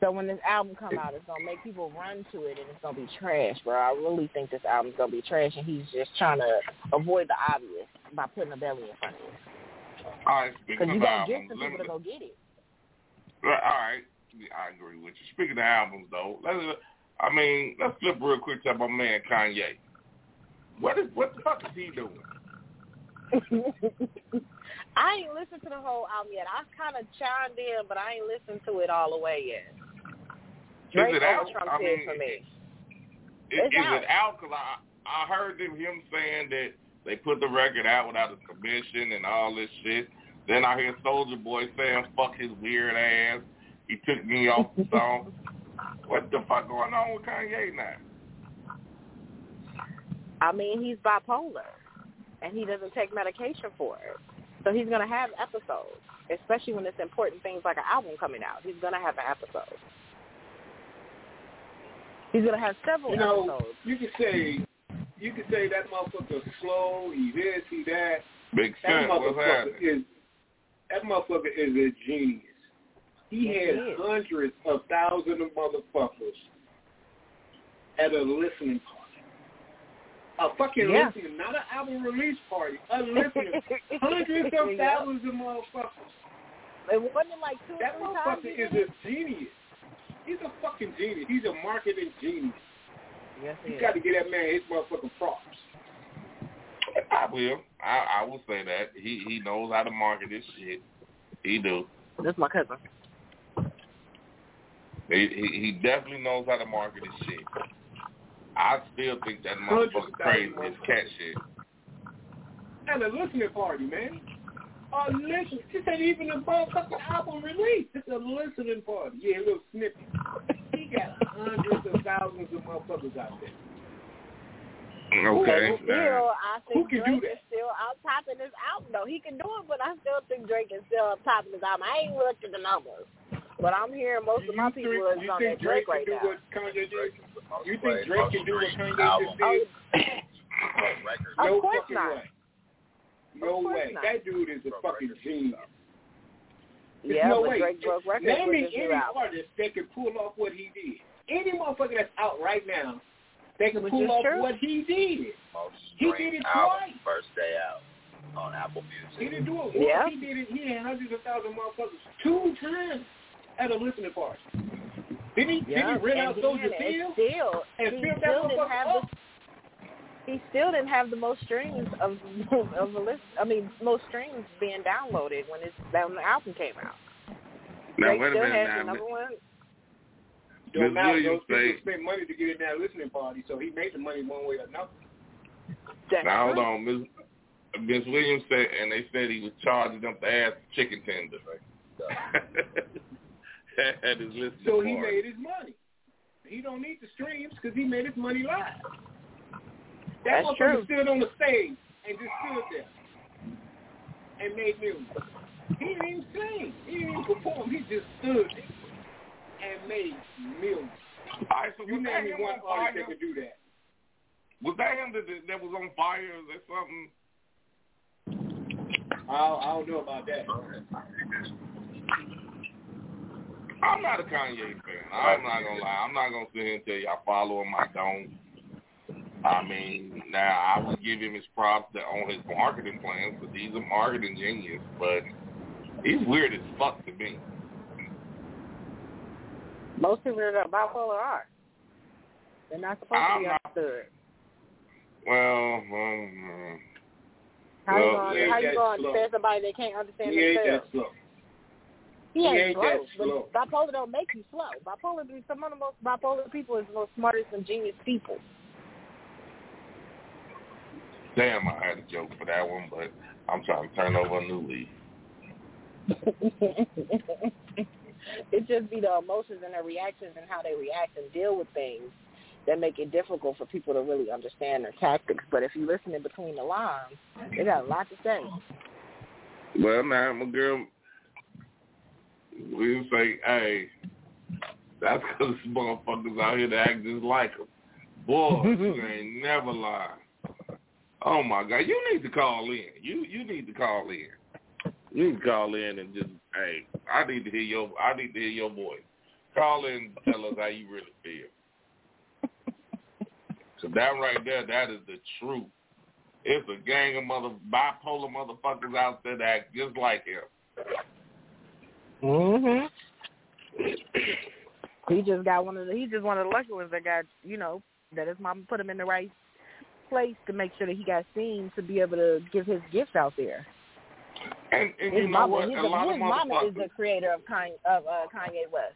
So when this album come out, it's gonna make people run to it, and it's gonna be trash, bro. I really think this album's gonna be trash, and he's just trying to avoid the obvious by putting a belly in front of it. All right, Because speaking you of gotta get albums, some let people to go get it. Right, all right, I agree with you. Speaking of albums, though, let's, I mean, let's flip real quick to my man Kanye. What is what the fuck is he doing? I ain't listened to the whole album yet. I kind of chimed in, but I ain't listened to it all the way yet. Drake is it out? Trump I mean, for me. Is, It's is out. it out? Because I I heard him, him saying that they put the record out without a commission and all this shit. Then I hear Soulja Boy saying "fuck his weird ass." He took me off the song. What the fuck going on with Kanye now? I mean, he's bipolar, and he doesn't take medication for it. So he's going to have episodes, especially when it's important things like an album coming out. He's going to have an episode. He's going to have several You know, episodes. you could say, you could say that motherfucker slow. He this, he that. Big That motherfucker is that motherfucker is a genius. He Yes, had he hundreds of thousands of motherfuckers at a listening party. A fucking Yeah. listening, not an album release party. A listening. hundreds of Yep. thousands of motherfuckers. It wasn't like two That three times. motherfucker is a genius. He's a fucking genius. He's a marketing genius. Yes, he You is. got to get that man his motherfucking props. I will. I, I will say that he he knows how to market this shit. He do. That's my cousin. He, he he definitely knows how to market his shit. I still think that motherfucker crazy his cat shit. And a listening party, man. A listen. This ain't even a motherfucking album release. It's a listening party. Yeah, a little snippet. He got hundreds of thousands of motherfuckers out there. Okay. But still, I Who think can do Drake that? is still out topping his album. though. he can do it, but I still think Drake is still up topping his album. I ain't looked at the numbers, but I'm hearing most of my you people think, is you on think that Drake Drake right can do now. what Kanye did? You think Drake can do what Kanye just did? record. Of no course fucking not. way. No course way. not. That dude is a fucking genius. There's Yeah, no but way. Drake broke records Name with me his new any album. artist that can pull off what he did. Any motherfucker that's out right now that can Which pull off true. what he did. Most He streamed did it album, twice. first day out on Apple Music. He didn't do it once. Yeah. He did it. He had hundreds of thousands of motherfuckers two times at a listening party. Did he? Yeah, did he rent and out Soldier then Field? still and he filled that still didn't have up? the he still didn't have the most streams of of the list. I mean, most streams being downloaded when his when the album came out. Now Drake wait a still minute. has the number one. Don't matter. Williams Those people say- spent money to get in that listening party, so he made the money one way or another. That's now hold true. on, Ms. Ms. Williams said, and they said he was charging them to ask chicken tender. At his listening So he party. made his money. He don't need the streams because he made his money live. That That's motherfucker true. stood on the stage and just stood there and made music. He didn't even sing. He didn't even perform. He just stood there and made music. All right, so You name me him one on artist that could do that. Was that him that, that was on fire? Is that something? I, I don't know about that. I'm not a Kanye fan. I'm not gonna lie. I'm not gonna sit here and tell you I follow him. I don't. I mean, now I would give him his props that on his marketing plans because he's a marketing genius. But He's weird as fuck to me. Most people that are bipolar are. They're not supposed I'm to be not- understood. Well, um, How you gonna he how you gonna slow. understand somebody that can't understand He ain't slow. He ain't, slow, slow. bipolar don't make you slow. Bipolar some of the most bipolar people is the most smartest and genius people. damn, I had a joke for that one, but I'm trying to turn over a new leaf. it just be the emotions and their reactions and how they react and deal with things that make it difficult for people to really understand their tactics. But if you listen in between the lines, they got a lot to say. Well, now my girl, we say, hey, that's because motherfuckers out here that act just like him. Boy, you ain't never lie. Oh my God, you need to call in. You you need to call in. You need to call in and just, hey, I need to hear your, I need to hear your voice. Call in and tell us how you really feel. So that right there, that is the truth. It's a gang of mother bipolar motherfuckers out there that act just like him. Mhm. He just got one of the. He just one of the lucky ones that got you know that his mama put him in the right place to make sure that he got seen to be able to give his gifts out there. And, and His you know mama, what? his, A lot of mama is the creator of Kanye of uh, Kanye West.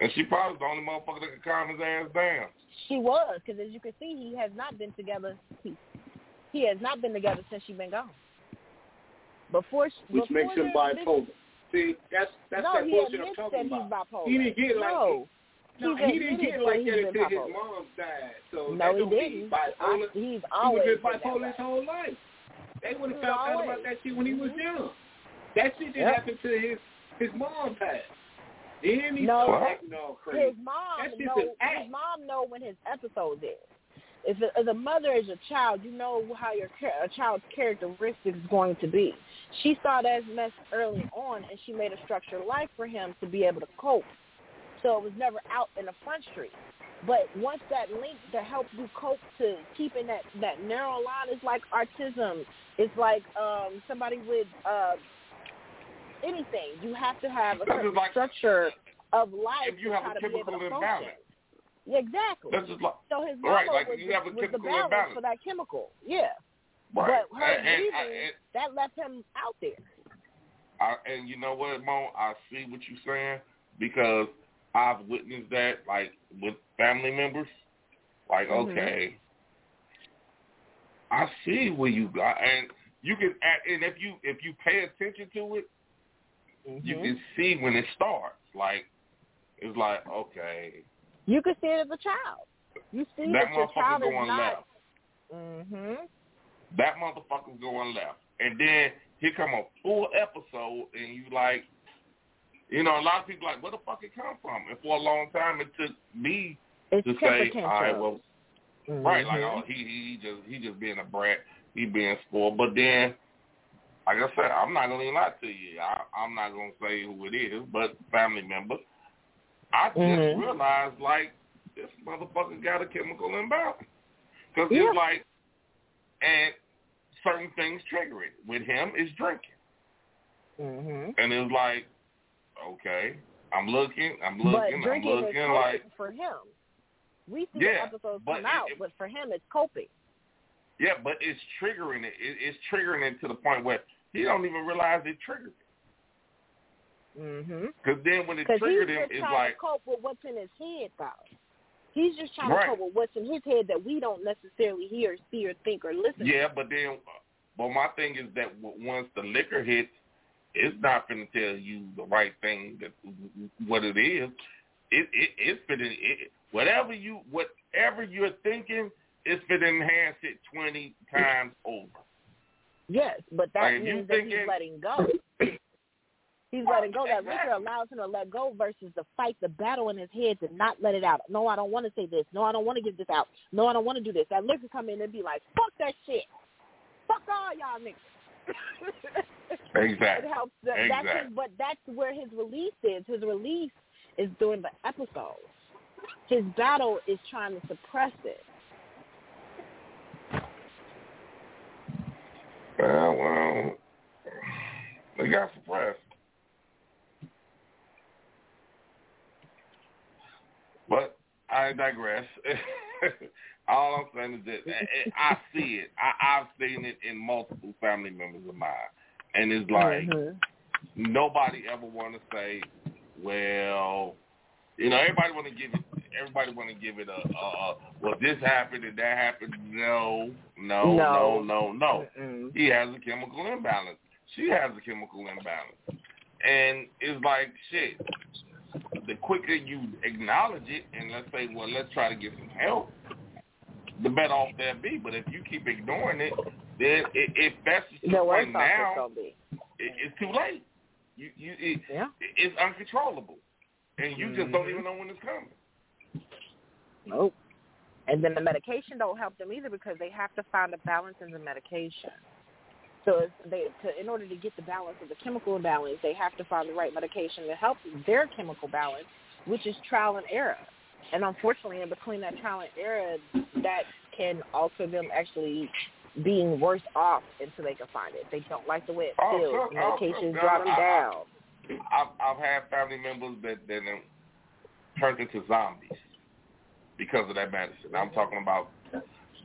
and she probably the only motherfucker that can calm his ass down. She was because as you can see, he has not been together. He, he has not been together since she been gone. Before, she, Which before makes him bipolar. See, that's that's no, that bullshit I'm talking about. He didn't get like no. No, he didn't get like that until his mom died. So No, he didn't. bipolar. I, he's He was just been bipolar his whole life. They would have found out always. about that shit when he was mm-hmm. young. That shit just Yep. happen to his his mom passed. Then he No. started acting all crazy. His mom That's just know an act. his mom know when his episode is. If as a mother as a child, you know how your a child's characteristics is going to be. She saw that mess early on, and she made a structured life for him to be able to cope. So it was never out in the front street. But once that link to help you cope to keeping that that narrow line is like autism. It's like um somebody with uh anything. You have to have a certain like- structure of life If you have a to be able chemical imbalance. Exactly. That's just like So his Right, like was, you have a was the balance imbalance. for that chemical. Yeah. right. But her and, and, leaving, and, that left him out there. I, and you know what, Mo? I see what you're saying because I've witnessed that, like with family members. Like, Mhm. okay, I see where you got, and you can, and if you if you pay attention to it, you Mhm. can see when it starts. Like, it's like, okay, You could see it as a child. You see that that your child is not. left. Mhm. That motherfucker's going left, and then here come a full episode, and you like, you know, a lot of people like, where the fuck it come from? And for a long time, it took me It's to say, all right, well, right, like, Mhm. oh, he he just he just being a brat, he being spoiled. But then, like I said, I'm not gonna even lie to you. I, I'm not gonna say who it is, but family member. I just Mhm. realized like this motherfucker got a chemical imbalance because Yeah. it's like, and certain things trigger it. With him, is drinking, Mhm. and it's like, okay, I'm looking, I'm But looking, I'm drinking is looking, like, for him. We see Yeah, the episodes but come it- out, it- but for him, it's coping. Yeah, but it's triggering it. it. It's triggering it to the point where he don't even realize it triggered Mhm. Because then when it Because he's triggered him, just it's trying like, to cope with what's in his head, though. He's just trying Right. to cope with what's in his head that we don't necessarily hear, see, or think, or listen. yeah, but then, but my thing is that w- once the liquor hits, it's not going to tell you the right thing that what it is. It it it's going to it, whatever you whatever you're thinking, it's going to enhance it twenty times over. Yes, but that Like, means that thinking- he's letting go. Letting go. That liquor allows him to let go versus the fight the battle in his head to not let it out. No, I don't want to say this. No, I don't want to get this out. No, I don't want to do this. That liquor come in and be like, fuck that shit. Fuck all y'all niggas. Exactly. It helps. The, That's his, but that's where his release is. His release is during the episode. His battle is trying to suppress it. Uh, well, well, It got suppressed. But I digress. All I'm saying is that I see it. I, I've seen it in multiple family members of mine, and it's like Mhm. nobody ever want to say, well, you know, everybody want to give it. Everybody want to give it a, a, well, this happened and that happened. No, no, no, no, no. Mm-mm. He has a chemical imbalance. She has a chemical imbalance, and it's like shit. The quicker you acknowledge it, and let's say, well, let's try to get some help, the better off they'll be. But if you keep ignoring it, then it, if that's the point now, it, it's too late. You, you, it, Yeah. it's uncontrollable, and you just don't Mhm. even know when it's coming. Nope. And then the medication don't help them either because they have to find a balance in the medication. So it's they to in order to get the balance of the chemical imbalance, they have to find the right medication to help their chemical balance, which is trial and error. And unfortunately, in between that trial and error, that can alter them actually being worse off until they can find it. They don't like the way it Oh, feels. Oh, Medications sure. draw them down. I've I've had family members that that turned into zombies because of that medicine. I'm talking about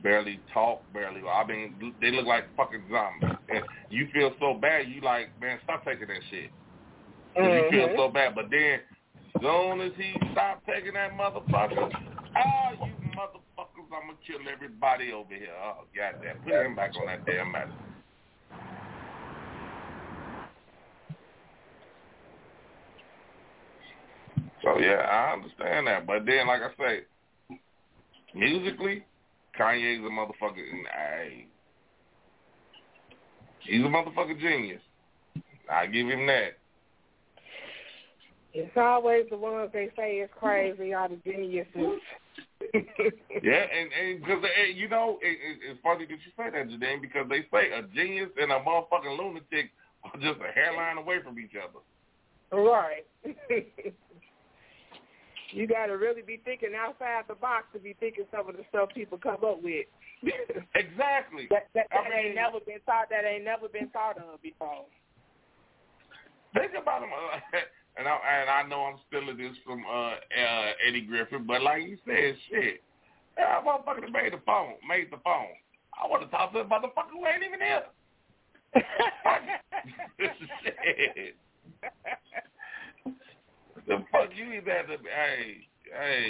barely talk, barely. I mean, they look like fucking zombies. And you feel so bad, you like, man, stop taking that shit. 'Cause You feel Mhm. so bad, but then as soon as he stopped taking that motherfucker, oh, you motherfuckers, I'm gonna kill everybody over here. Oh, goddamn, put him back on that damn medicine. So yeah, I understand that, but then like I say, musically, Kanye's a motherfucker, and I, he's a motherfucking genius. I give him that. It's always the ones they say is crazy are the geniuses. Yeah, and and because you know it, it, it's funny that you say that, Jadane, because they say a genius and a motherfucking lunatic are just a hairline away from each other. Right. you got to really be thinking outside the box to be thinking some of the stuff people come up with. Exactly. that that, that I mean- ain't never been thought. That ain't never been thought of before. Think about him, uh, and I and I know I'm stealing this from uh, uh Eddie Griffin, but like you said, shit, that motherfucker that made the phone, made the phone. I want to talk to the motherfucker who ain't even here. shit. The fuck you either have to be hey, hey,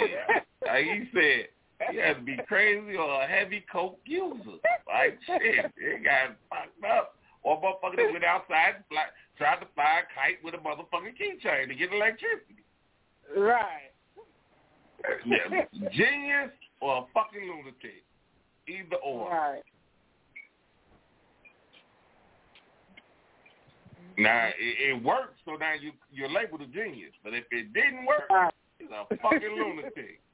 like he said, you have to be crazy or a heavy coke user. Like shit, it got fucked up. Or motherfucker that went outside and fly, tried to fly a kite with a motherfucking keychain to get electricity. right. Genius or a fucking lunatic. Either or. Right. Now it, it worked, so now you you're labeled a genius. But if it didn't work, Right. he's a fucking lunatic.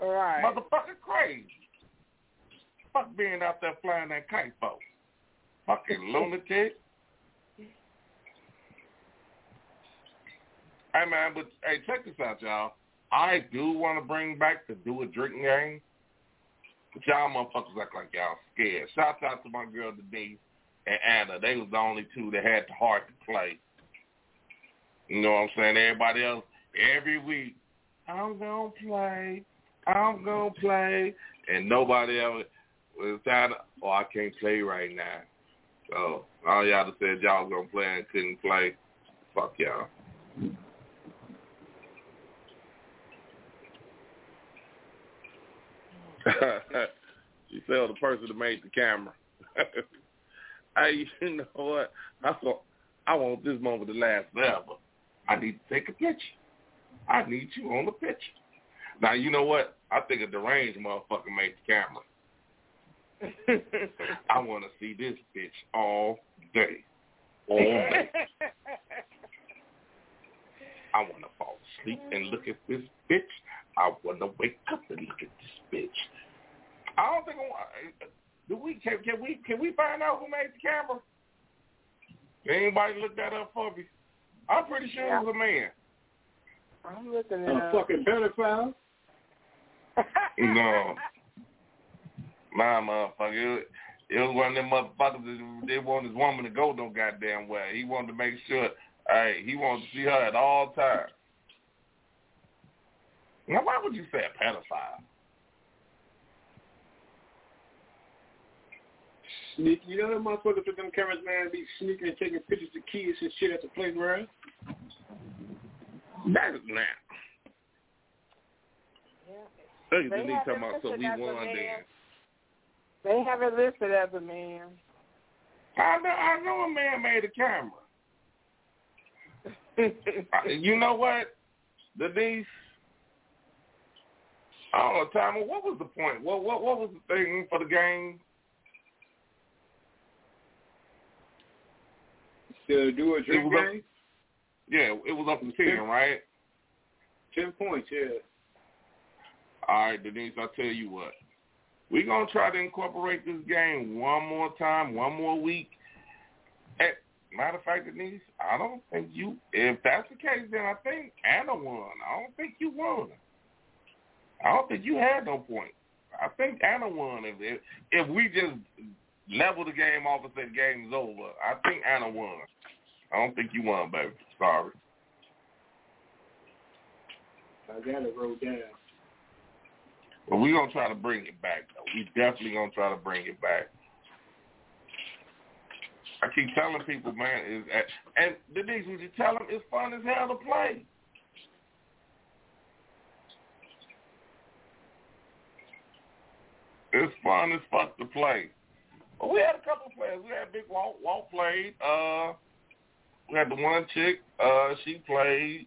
Right. Motherfucker crazy. Fuck being out there flying that kite for. Fucking lunatic. Hey man, but hey, check this out, y'all. I do want to bring back the do a drinking game. But y'all motherfuckers act like y'all scared. Shout out to my girl Denise and Anna. They was the only two that had the heart to play. You know what I'm saying? Everybody else, every week, I'm gonna play. I'm gonna play, and nobody ever was to. Oh, I can't play right now. So all y'all that said y'all gonna play and couldn't play, fuck y'all. she fell the person that made the camera. hey, you know what? I thought I want this moment to last forever. I need to take a picture. I need you on the picture. Now you know what? I think a deranged motherfucker made the camera. I want to see this bitch all day, all day. I want to fall asleep and look at this bitch. I want to wake up and look at this bitch. I don't think I want. Do we can, can we can we find out who made the camera? Anybody look that up for me? I'm pretty sure it was a man. I'm looking at A fucking pedophile. No. My motherfucker. It, it was one of them motherfuckers that they wanted his woman to go no goddamn well. He wanted to make sure, hey, he wanted to see her at all times. Now, why would you say a pedophile? Sneak, you know them motherfuckers with them cameras, man, be sneaking and taking pictures of kids and shit at the playground. That's now. Yeah. Look at They Denise talking about so we as a won man. then. They have it listed as a man. I know, I know a man made a camera. Uh, you know what, Denise? I don't know, Tommy. What was the point? What what what was the thing for the game? To do a drink It was up- game, Yeah, it was up to ten, right? ten points, yeah. All right, Denise. I'll tell you what. We're gonna try to incorporate this game one more time, one more week. Eh, matter of fact, Denise, I don't think you. If that's the case, then I think Anna won. I don't think you won. I don't think you had no point. I think Anna won. If if, if we just level the game off and say the game's over, I think Anna won. I don't think you won, baby. Sorry. I got it wrote down. But we're gonna try to bring it back though. We definitely gonna try to bring it back. I keep telling people, man, is and Denise, would you tell them it's fun as hell to play? It's fun as fuck to play. We had a couple of players. We had Big Walt. Walt played. Uh, we had the one chick. Uh, she played.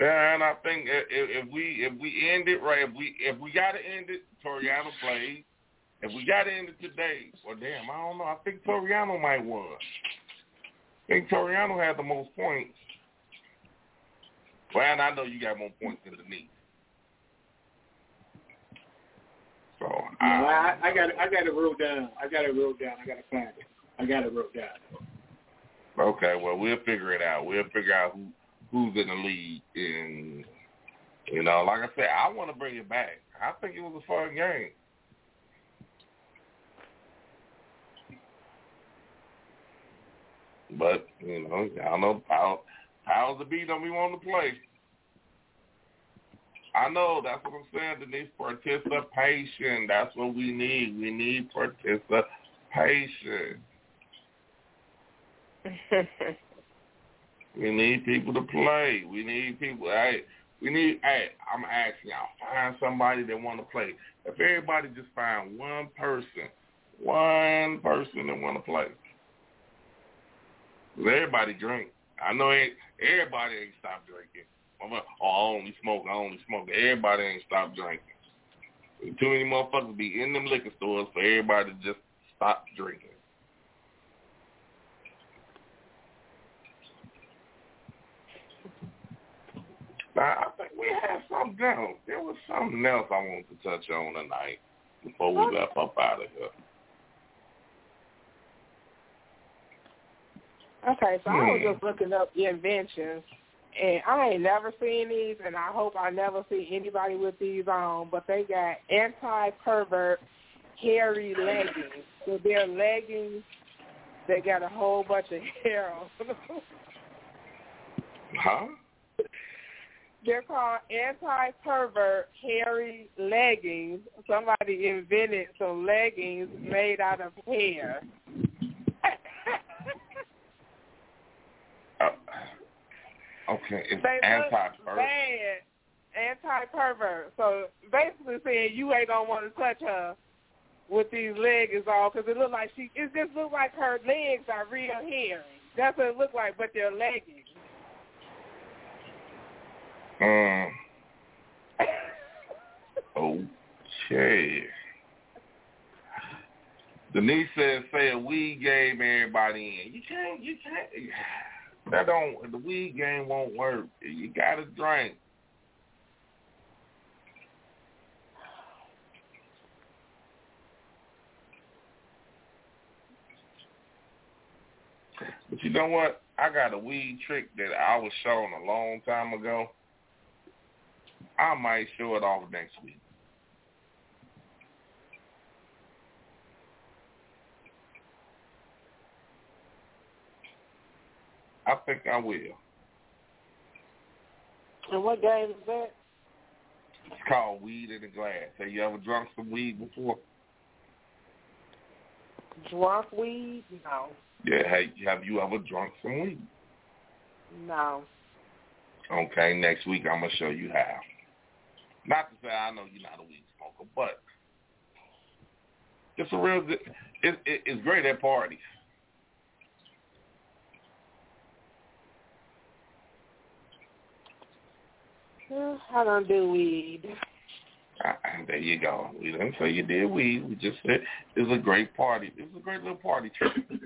And I think if, if we if we end it right, if we if we got to end it, Toriano played. If we got to end it today, well, damn, I don't know. I think Toriano might win. I think Toriano had the most points. Well, I know you got more points than Denise. I, I, I got it. I got it wrote down. I got it wrote down. I got to find it. I got it wrote down. okay, well, we'll figure it out. We'll figure out who who's in the lead, and you know, like I said, I want to bring it back. I think it was a fun game. But, you know, y'all know how how's the beat don't be wanting to play. I know, that's what I'm saying, Denise. Participation. That's what we need. We need participation. We need people to play. We need people. Hey, we need. Hey, I'm asking y'all, find somebody that want to play. If everybody just find one person, one person that want to play, 'Cause everybody drink. I know everybody ain't stopped drinking. Oh, I only smoke. I only smoke. Everybody ain't stopped drinking. Too many motherfuckers be in them liquor stores for everybody to just stop drinking. Now, I think we had something else. There was something else I wanted to touch on tonight before we left up out of here. Okay, so I was Hmm. just looking up the inventions, and I ain't never seen these, and I hope I never see anybody with these on. But they got anti-pervert hairy leggings. So they're leggings that got a whole bunch of hair on. them. Huh? they're called anti-pervert hairy leggings. Somebody invented some leggings made out of hair. Uh, okay, it's They anti-pervert. bad. Anti-pervert. So basically saying you ain't gonna want to touch her with these leggings all because it look like she. It just look like her legs are real hairy. That's what it look like, but they're leggings. Mm. Okay. Denise says, "Say a weed game, everybody in. You can't. You can't. That don't. The weed game won't work. You gotta drink. But you know what? I got a weed trick that I was shown a long time ago. I might show it off next week. I think I will. And what game is that? It's called Weed in a Glass. Have you ever drunk some weed before? Drunk weed? No. Yeah, hey, have you ever drunk some weed? No. Okay, next week I'm gonna show you how. Not to say I know you're not a weed smoker, but it's a real good. It, it, it's great at parties. I don't do weed. Uh, there you go. We didn't say you did weed. We just said it's a great party. It's a great little party trick. Okay.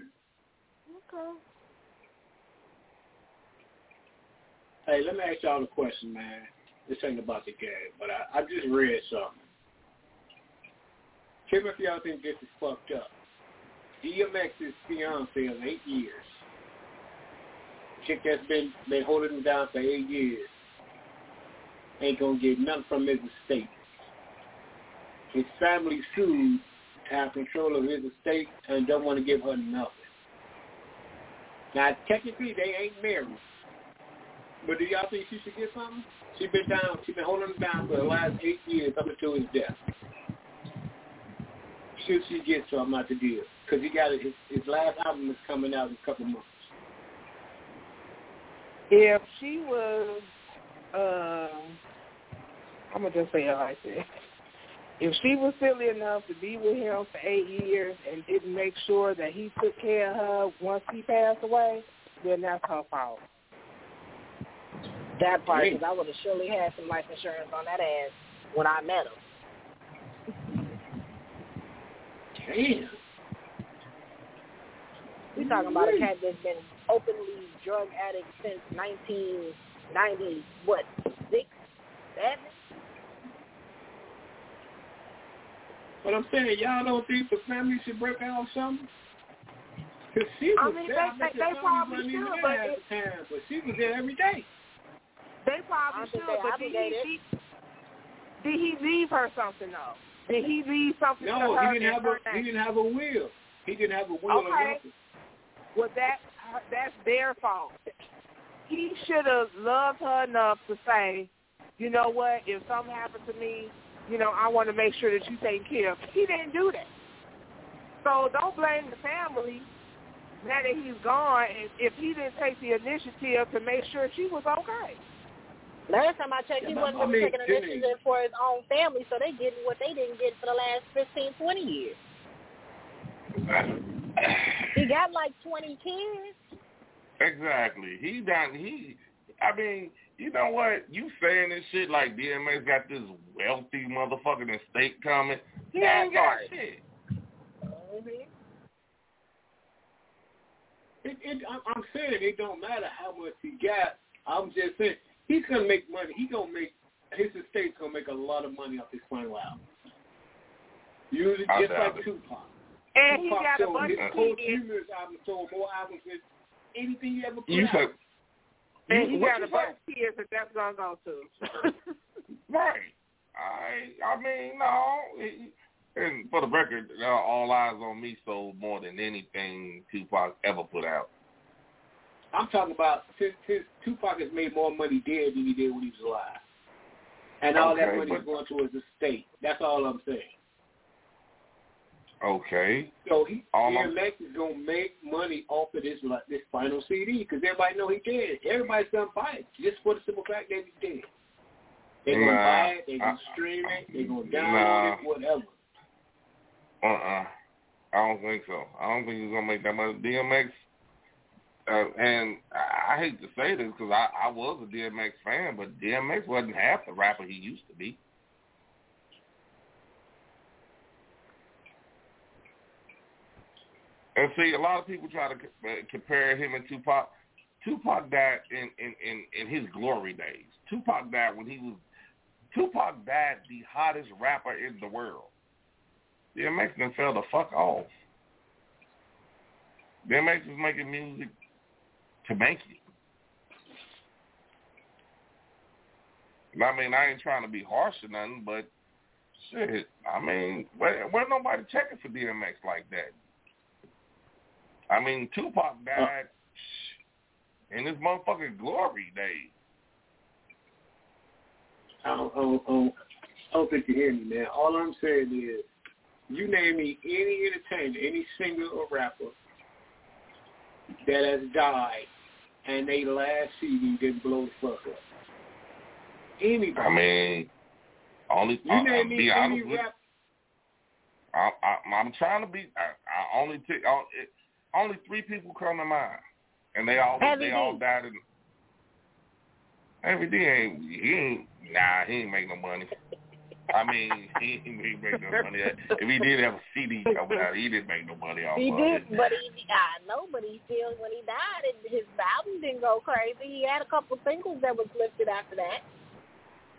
Hey, let me ask y'all a question, man. This ain't about the game, but I, I just read something. Tell me if y'all think this is fucked up. DMX's fiance of eight years. Chick that's been been holding him down for eight years. Ain't gonna get nothing from his estate. His family sued to have control of his estate and don't want to give her nothing. Now technically they ain't married. But do y'all think she should get something? She been down. She been holding him down for the last eight years up until his death. Should she get something out the deal? Because he got. His, his last album is coming out in a couple months. If she was, um, I'm gonna just say it like this. If she was silly enough to be with him for eight years and didn't make sure that he took care of her once he passed away, then that's her fault. That part, because I would have surely had some life insurance on that ass when I met him. Damn. We talking about a cat that's been openly drug addict since 1990, what, six, seven? But I'm saying, y'all don't think the family should break out something? Cause she I was mean, there. they- I they- they family probably wasn't even should, but at the time, but she was there every day. They probably I think should, they but did he, he, did he leave her something though? Did he leave something to No, her he didn't have her a he name? didn't have a will. He didn't have a will or Okay. Well, that that's their fault. He should have loved her enough to say, you know what, if something happened to me, you know, I want to make sure that you take care of. He didn't do that. So don't blame the family now that he's gone. If he didn't take the initiative to make sure she was okay. Last time I checked, he wasn't but I mean, taking didn't initiative for his own family, so they getting what they didn't get for the last fifteen, twenty years. He got like 20 kids. Exactly. He done. He. I mean, you know what? You saying this shit like DMX got this wealthy motherfucking estate coming. He That ain't got part. shit. Mm-hmm. It, it, I'm, I'm saying it don't matter how much he got. I'm just saying he's gonna make money. He gonna make his estate's gonna make a lot of money off his final album. Usually I just doubt like it. Tupac. And he Tupac got a sold bunch his of whole kids. Cumulus album sold more albums than anything he ever put You out. said. And you- he got you a bunch of kids that that's gonna go to. Right. I. I mean, no. It, and for the record, uh, All Eyez on Me sold more than anything Tupac ever put out. I'm talking about his, his Tupac has made more money dead than he did when he was alive, and all that Okay, money is going towards the state. That's all I'm saying. Okay. So he, All I'm- DMX is gonna make money off of this like, this final CD because everybody know he dead. Everybody's gonna buy it just for the simple fact that he's dead. They're gonna Nah, buy it. They're gonna I- stream it. They're gonna Nah. download it. Whatever. Uh-uh. I don't think so. I don't think he's gonna make that much. DMX, uh, and I, I hate to say this because I, I was a DMX fan, but DMX wasn't half the rapper he used to be. And see, a lot of people try to uh, compare him and Tupac. Tupac died in, in, in, in his glory days. Tupac died when he was Tupac died the hottest rapper in the world. DMX done fell the fuck off. DMX was making music to make it. And I mean, I ain't trying to be harsh or nothing, but shit, I mean, where, where nobody checking for DMX like that? I mean, Tupac uh. died in his motherfucking glory days. I don't, I don't, I don't, think you hear me, man. All I'm saying is, you name me any entertainer, any singer or rapper that has died, and they last CD didn't blow the fuck up. Anybody. I mean, only you I, name I'm me any with rap. I, I, I'm trying to be. I, I only take I, it, only three people come to mind, and they all Heavy they all died in. Heavy D ain't he ain't nah he ain't make no money. I mean he ain't make no money. If he did have a CD coming out, he didn't make no money off He of did, it. but he, I know, but he still, when he died, it, his album didn't go crazy. He had a couple singles that was lifted after that.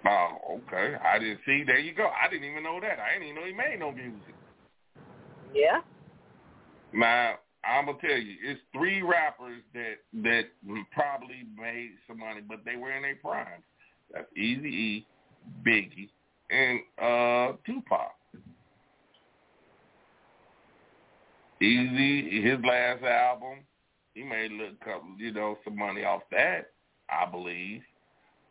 Oh, okay. I didn't see. There you go. I didn't even know that. I didn't even know he made no music. Yeah. Now I'm gonna tell you, it's three rappers that that probably made some money, but they were in their prime. That's Easy E, Biggie, and uh Tupac. Eazy, his last album, he made a little couple, you know, some money off that, I believe.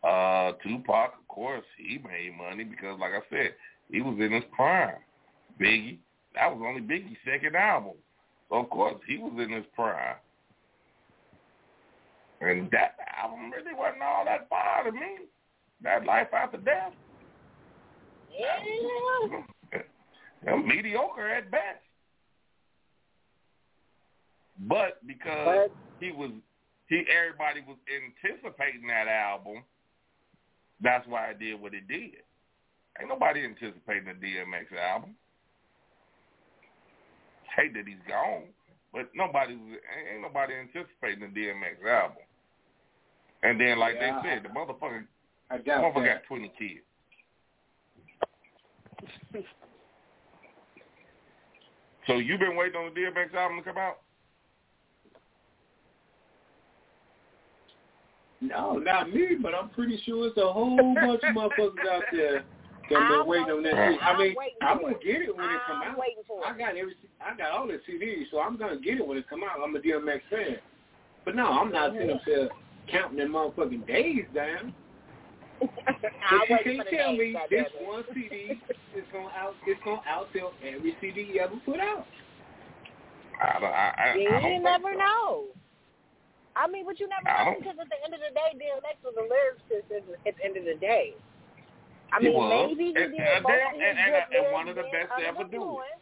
Uh Tupac, of course, he made money because, like I said, he was in his prime. Biggie, that was only Biggie's second album. Of course he was in his prime. And that album really wasn't all that far to me. That Life After Death. Yeah. Yeah, mediocre at best. But because he was he everybody was anticipating that album, that's why it did what it did. Ain't nobody anticipating the DMX album. Hate that he's gone, but nobody ain't nobody anticipating the DMX album. And then, like Yeah, they said, the motherfucker, I the motherfucker that. got twenty kids. so you been waiting on the DMX album to come out? No, not me, but I'm pretty sure it's a whole bunch of motherfuckers out there that been I'm waiting on that shit. I mean, I'm I'm gonna get it when it come out. waiting for I got every, I got all the CDs, so I'm gonna get it when it come out. I'm a DMX fan, but no, I'm not sitting up there counting them motherfucking days down. I'm But you can't tell me this goddammit. one CD is gonna out, it's gonna outsell every CD you ever put out. I don't. I, I, You I don't think never so. know. I mean, but you never I know because at the end of the day, DMX was a lyricist at the, at the end of the day. I mean, was. maybe he And- did and most damn- of his and- and- and one of the best to ever do it.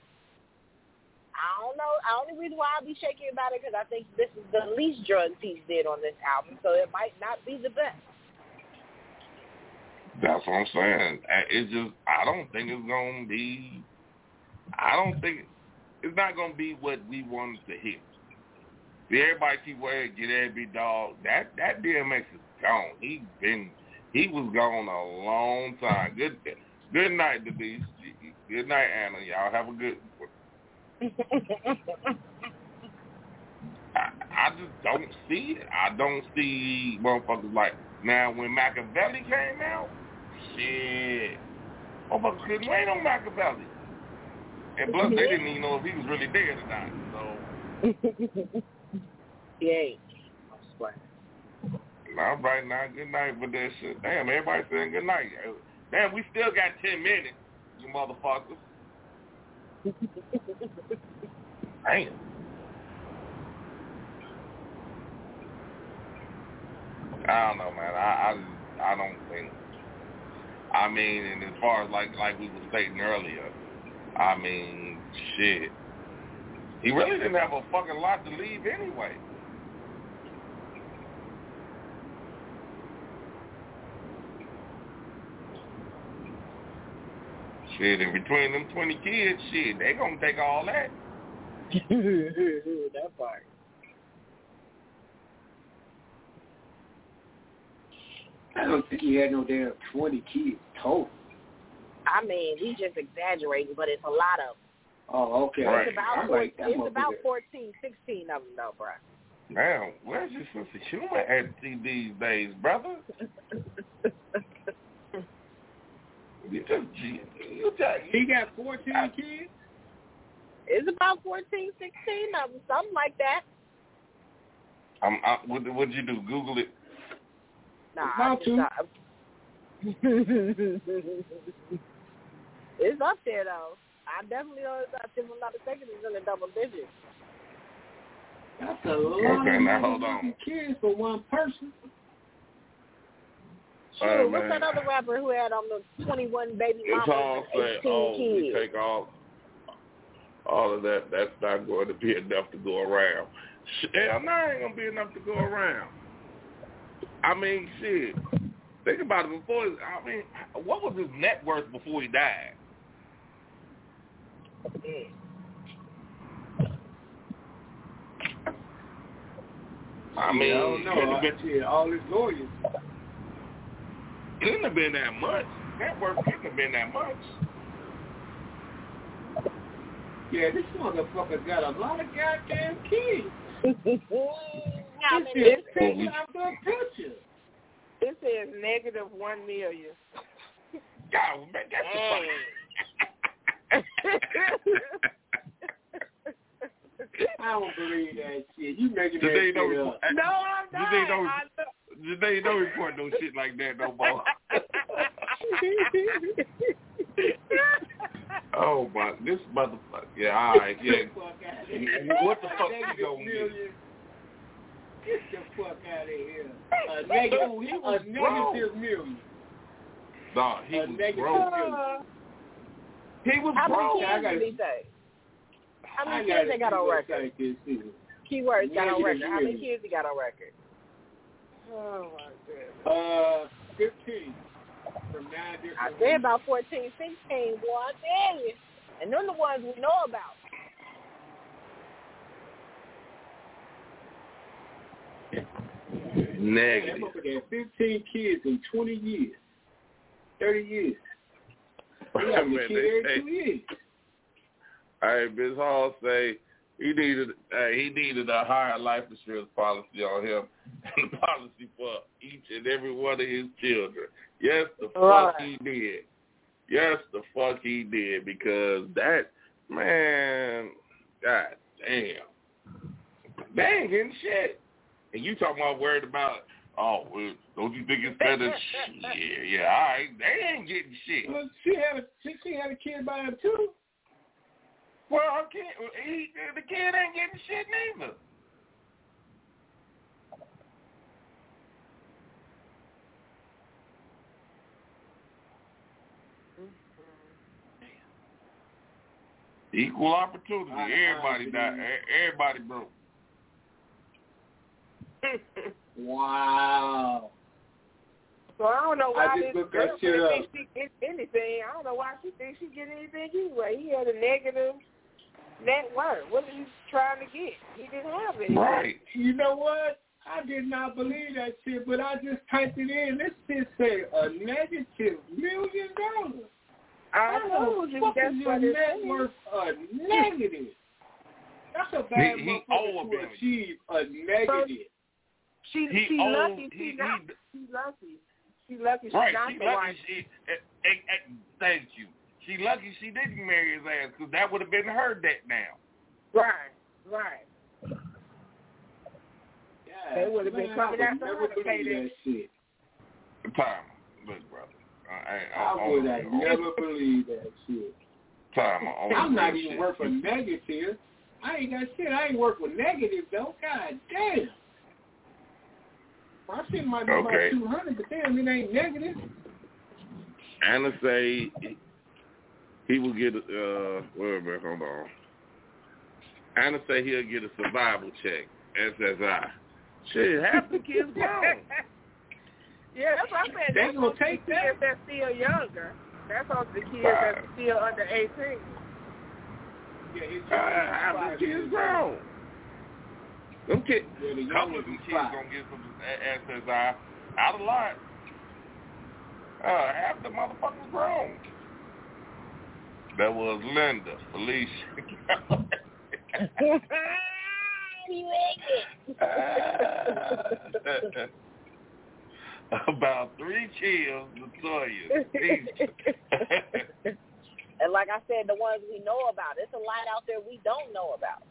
I don't know. The only reason why I'll be shaky about it because I think this is the least drugs he did on this album, so it might not be the best. That's what I'm saying. And It's just I don't think it's gonna be. I don't think it's not gonna be what we wanted to hear. See, everybody keep waiting, get every dog. That that DMX is gone. He's been he was gone a long time. Good good night, Denise. Good night, Anna. Y'all have a good. I, I just don't see it. I don't see motherfuckers like now when Makaveli came out. Shit, motherfuckers couldn't wait on Makaveli. And plus, they didn't even know if he was really dead or not. So, Yay. All right now, good night with that shit. Damn, everybody saying good night. Damn, we still got ten minutes, you motherfuckers. Damn. I don't know, man. I I I don't think. I mean, and as far as like like we were stating earlier, I mean, shit. He really didn't have a fucking lot to leave anyway. Shit, in between them twenty kids, shit, they gonna take all that. that part. I don't think he had no damn twenty kids total. I mean, we just exaggerating, but it's a lot of. Oh, okay. Right. It's about 14, like, it's about motherfucker- 14, 16 of them though, bro. Man, where's your sense of humor at these days, brother? You just, you just, He got fourteen kids. It's about 14, 16 of them, something like that. I'm, I, what what'd you do? Google it. Nah, About it's to. not. it's up there though. I definitely know it's up there. If I'm not mistaken, it's in the double digits. That's a lot Okay, now hold on. kids for one person. All right, what's man. that other rapper who had on the 21 baby It's all mamas say, and 18 oh, we kids? take all, all of that. That's not going to be enough to go around. Hell, no, ain't gonna be enough to go around. I mean, shit. Think about it. Before, I mean, what was his net worth before he died? I mean, I don't know. I, been, shit, all his lawyers. Couldn't have been that much. Net worth couldn't have been that much. Yeah, this motherfucker got a lot of goddamn keys. This is picture after a picture. It says negative one million. God, man, that's I don't believe that shit. You making Today that don't shit up. No, I'm not. Today don't. I know. Today don't report no shit like that no more. oh my, this motherfucker. Yeah, all right, yeah. Get the fuck out of here. What the fuck A you gonna get? Get the fuck out of here. A negative, Dude, he a was broke. negative million. No, he A was negative broke. million. He was How many broke. I kids gotta- did he say? How many kids they got on record? site this. Keywords got on record. How many kids he got on record? Oh my god. Uh, 15 from nine different. I say about 14, 16, boy. I tell you. And them the ones we know about. Negative. motherfucker 15 kids in 20 years. 30 years. He having a kid they every say- two years. Hey, Ms. Hall say he needed uh, he needed a higher life insurance policy on him and a policy for each and every one of his children. Yes, the fuck Right. he did. Yes, the fuck he did because that man, god damn, they ain't getting shit. And you talking about worried about? Oh, well, don't you think it's better? yeah, yeah, all right. They ain't getting shit. Well, she had a she, she had a kid by him too. Well, her kid, he, the kid ain't getting shit neither. Mm-hmm. Equal opportunity. I- I everybody believe died. Mm-hmm. e- Everybody broke. Wow. So I don't know I why just this looked that girl shit thinks she gets anything. I don't know why she thinks she get anything anyway. He had a negative net worth. What is he trying to get? He didn't have anything. Right. You know what? I did not believe that shit, but I just typed it in. This shit say a negative million dollars. I How told the you fuck that's is what your it net is. worth a negative? That's a bad He- he owe a motherfucker to achieve a negative. She He she owed- lucky. he- She not. he- She lucky. She lucky. She Right. not She the lucky she. eh, eh, eh, thank you. She lucky she didn't marry his ass because that would have been her debt now. Right. Right. God, They would've been coming after her never to pay that shit. Time, look, brother. I, I, I would have never believed that shit. Time. on I'm not even shit. worth a negative. I ain't got shit. I ain't worth with negative though. God damn. My shit might be Okay. about two hundred, but damn, it ain't negative. Anna say he will get uh wait a minute, hold on. Anna say he'll get a survival check, SSI. Shit, half the kids grown. Yeah, that's what I'm saying. They That's gonna on the take kids that? that's still younger. That's on the kids Right. that's still under 18. Yeah, his Uh, half the kids grown. Them kids, Yeah, the couple of them kids five. gonna get some SSI out of line. Uh, half the motherfuckers grown. That was Linda, Felicia. you it. About three chills, Latoya. And like I said, the ones we know about. It's a lot out there we don't know about.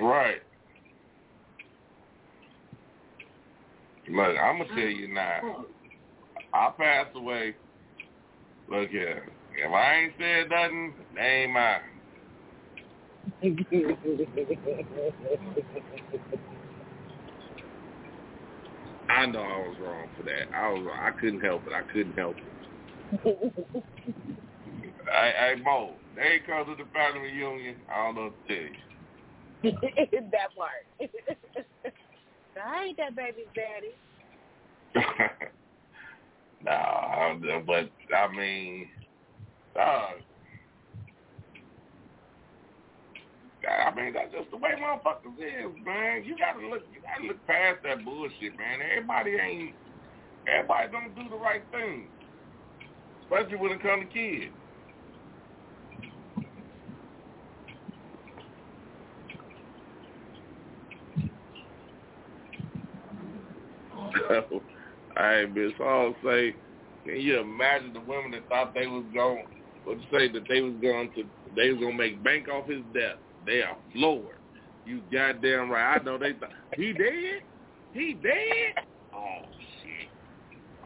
right. Look, I'm gonna tell mm. you now. I passed away. Look here. If I ain't said nothing, they ain't mine. I know I was wrong for that. I was wrong. I couldn't help it. I couldn't help it. Hey, hey Mo, they ain't come to the family reunion. I don't know what to tell you. that part. I ain't that baby's daddy. no, I'm, but I mean, dog. I mean, that's just the way motherfuckers is, man. You gotta look, you gotta look past that bullshit, man. Everybody ain't, everybody don't do the right thing, especially when it comes to kids. So, I Miss Hall say, can you imagine the women that thought they was going, what say that they was going to, they was gonna make bank off his death? They are floored. You goddamn right. I know they thought he dead. He dead. Oh shit!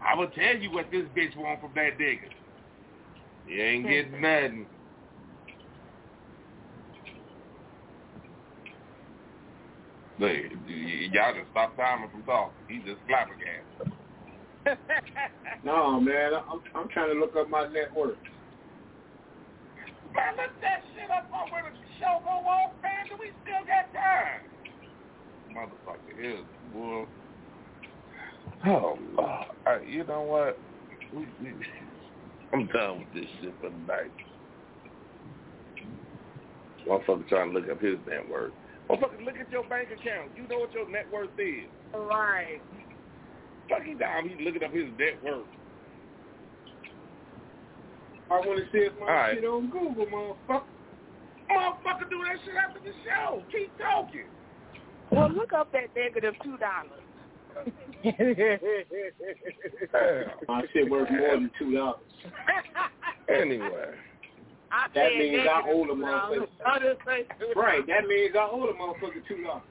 I will tell you what this bitch want from that nigga. He ain't getting nothing. Look, y- y- y'all just stop timing from talking. He just flabbergasted. No, man, I'm I'm trying to look up my net worth. Man, look that shit up on where the show go off, man. Do we still got time? Motherfucker is, boy. Oh, Lord. Uh, you know what? I'm done with this shit for the night. Motherfucker trying to look up his net worth. Motherfucker, look at your bank account. You know what your net worth is. Right. Fucking down, he's looking up his net worth. I want to see if my All right. shit on Google, motherfucker. Motherfucker, do that shit after the show. Keep talking. Well, look up that negative two dollars. My shit worth more than two dollars. Anyway. I That means I negative owe the $2. motherfucker. I didn't say two Right, that means I owe the motherfucker two dollars.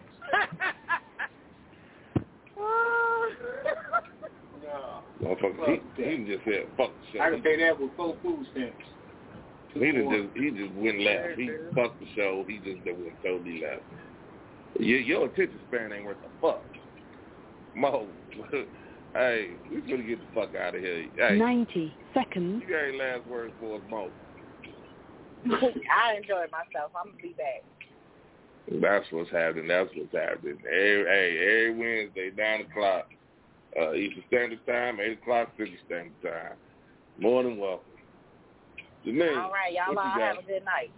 No, Motherfucker, he, he just said, fuck the show. I can pay that with four food stamps. He just, just he just went left. He fucked the show. He just went totally left. Your, your attention span ain't worth a fuck. Mo, hey, we gonna get the fuck out of here. Hey, 90 seconds. you got any last words for us, Mo? I enjoyed myself. I'm gonna be back. That's what's happening. That's what's happening. Every, hey, every Wednesday, nine o'clock, uh, Eastern Standard Time, eight o'clock Central Standard Time. More than welcome. Janine, All right, y'all what all have a good night.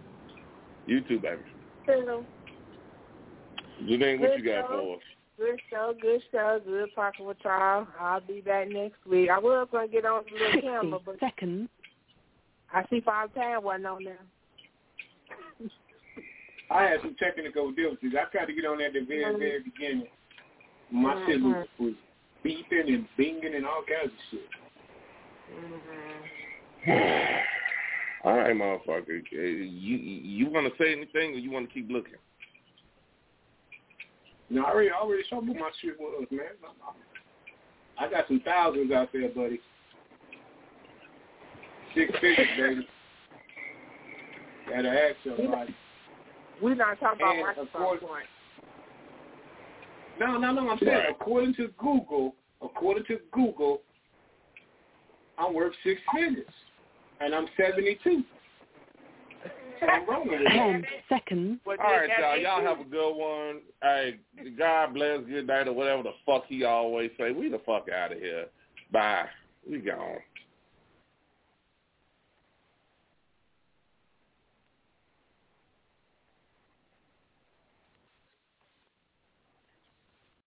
You too, baby. Hello. Janine, what you Good got show. for us? Good show, good show, good talking with y'all. I'll be back next week. I was gonna get on the little 60 camera, but seconds. I see Five Town wasn't on there. I had some technical difficulties. I tried to get on there at the very, very beginning. My shit was, was beeping and binging and all kinds of shit. Mm-hmm. All right, motherfucker. You you want to say anything, or you want to keep looking? No, I already, I already showed you my shit was, man. I got some thousands out there, buddy. Six figures, baby. Gotta ask somebody. We're not talking about And, of course- point. No, no, no. I'm saying Right. according to Google, according to Google, I'm worth six figures, and I'm 72. So I'm rolling with that. 10 seconds. All right, y'all. Y'all have a good one. Hey, God bless, good night, or whatever the fuck he always say. We the fuck out of here. Bye. We gone.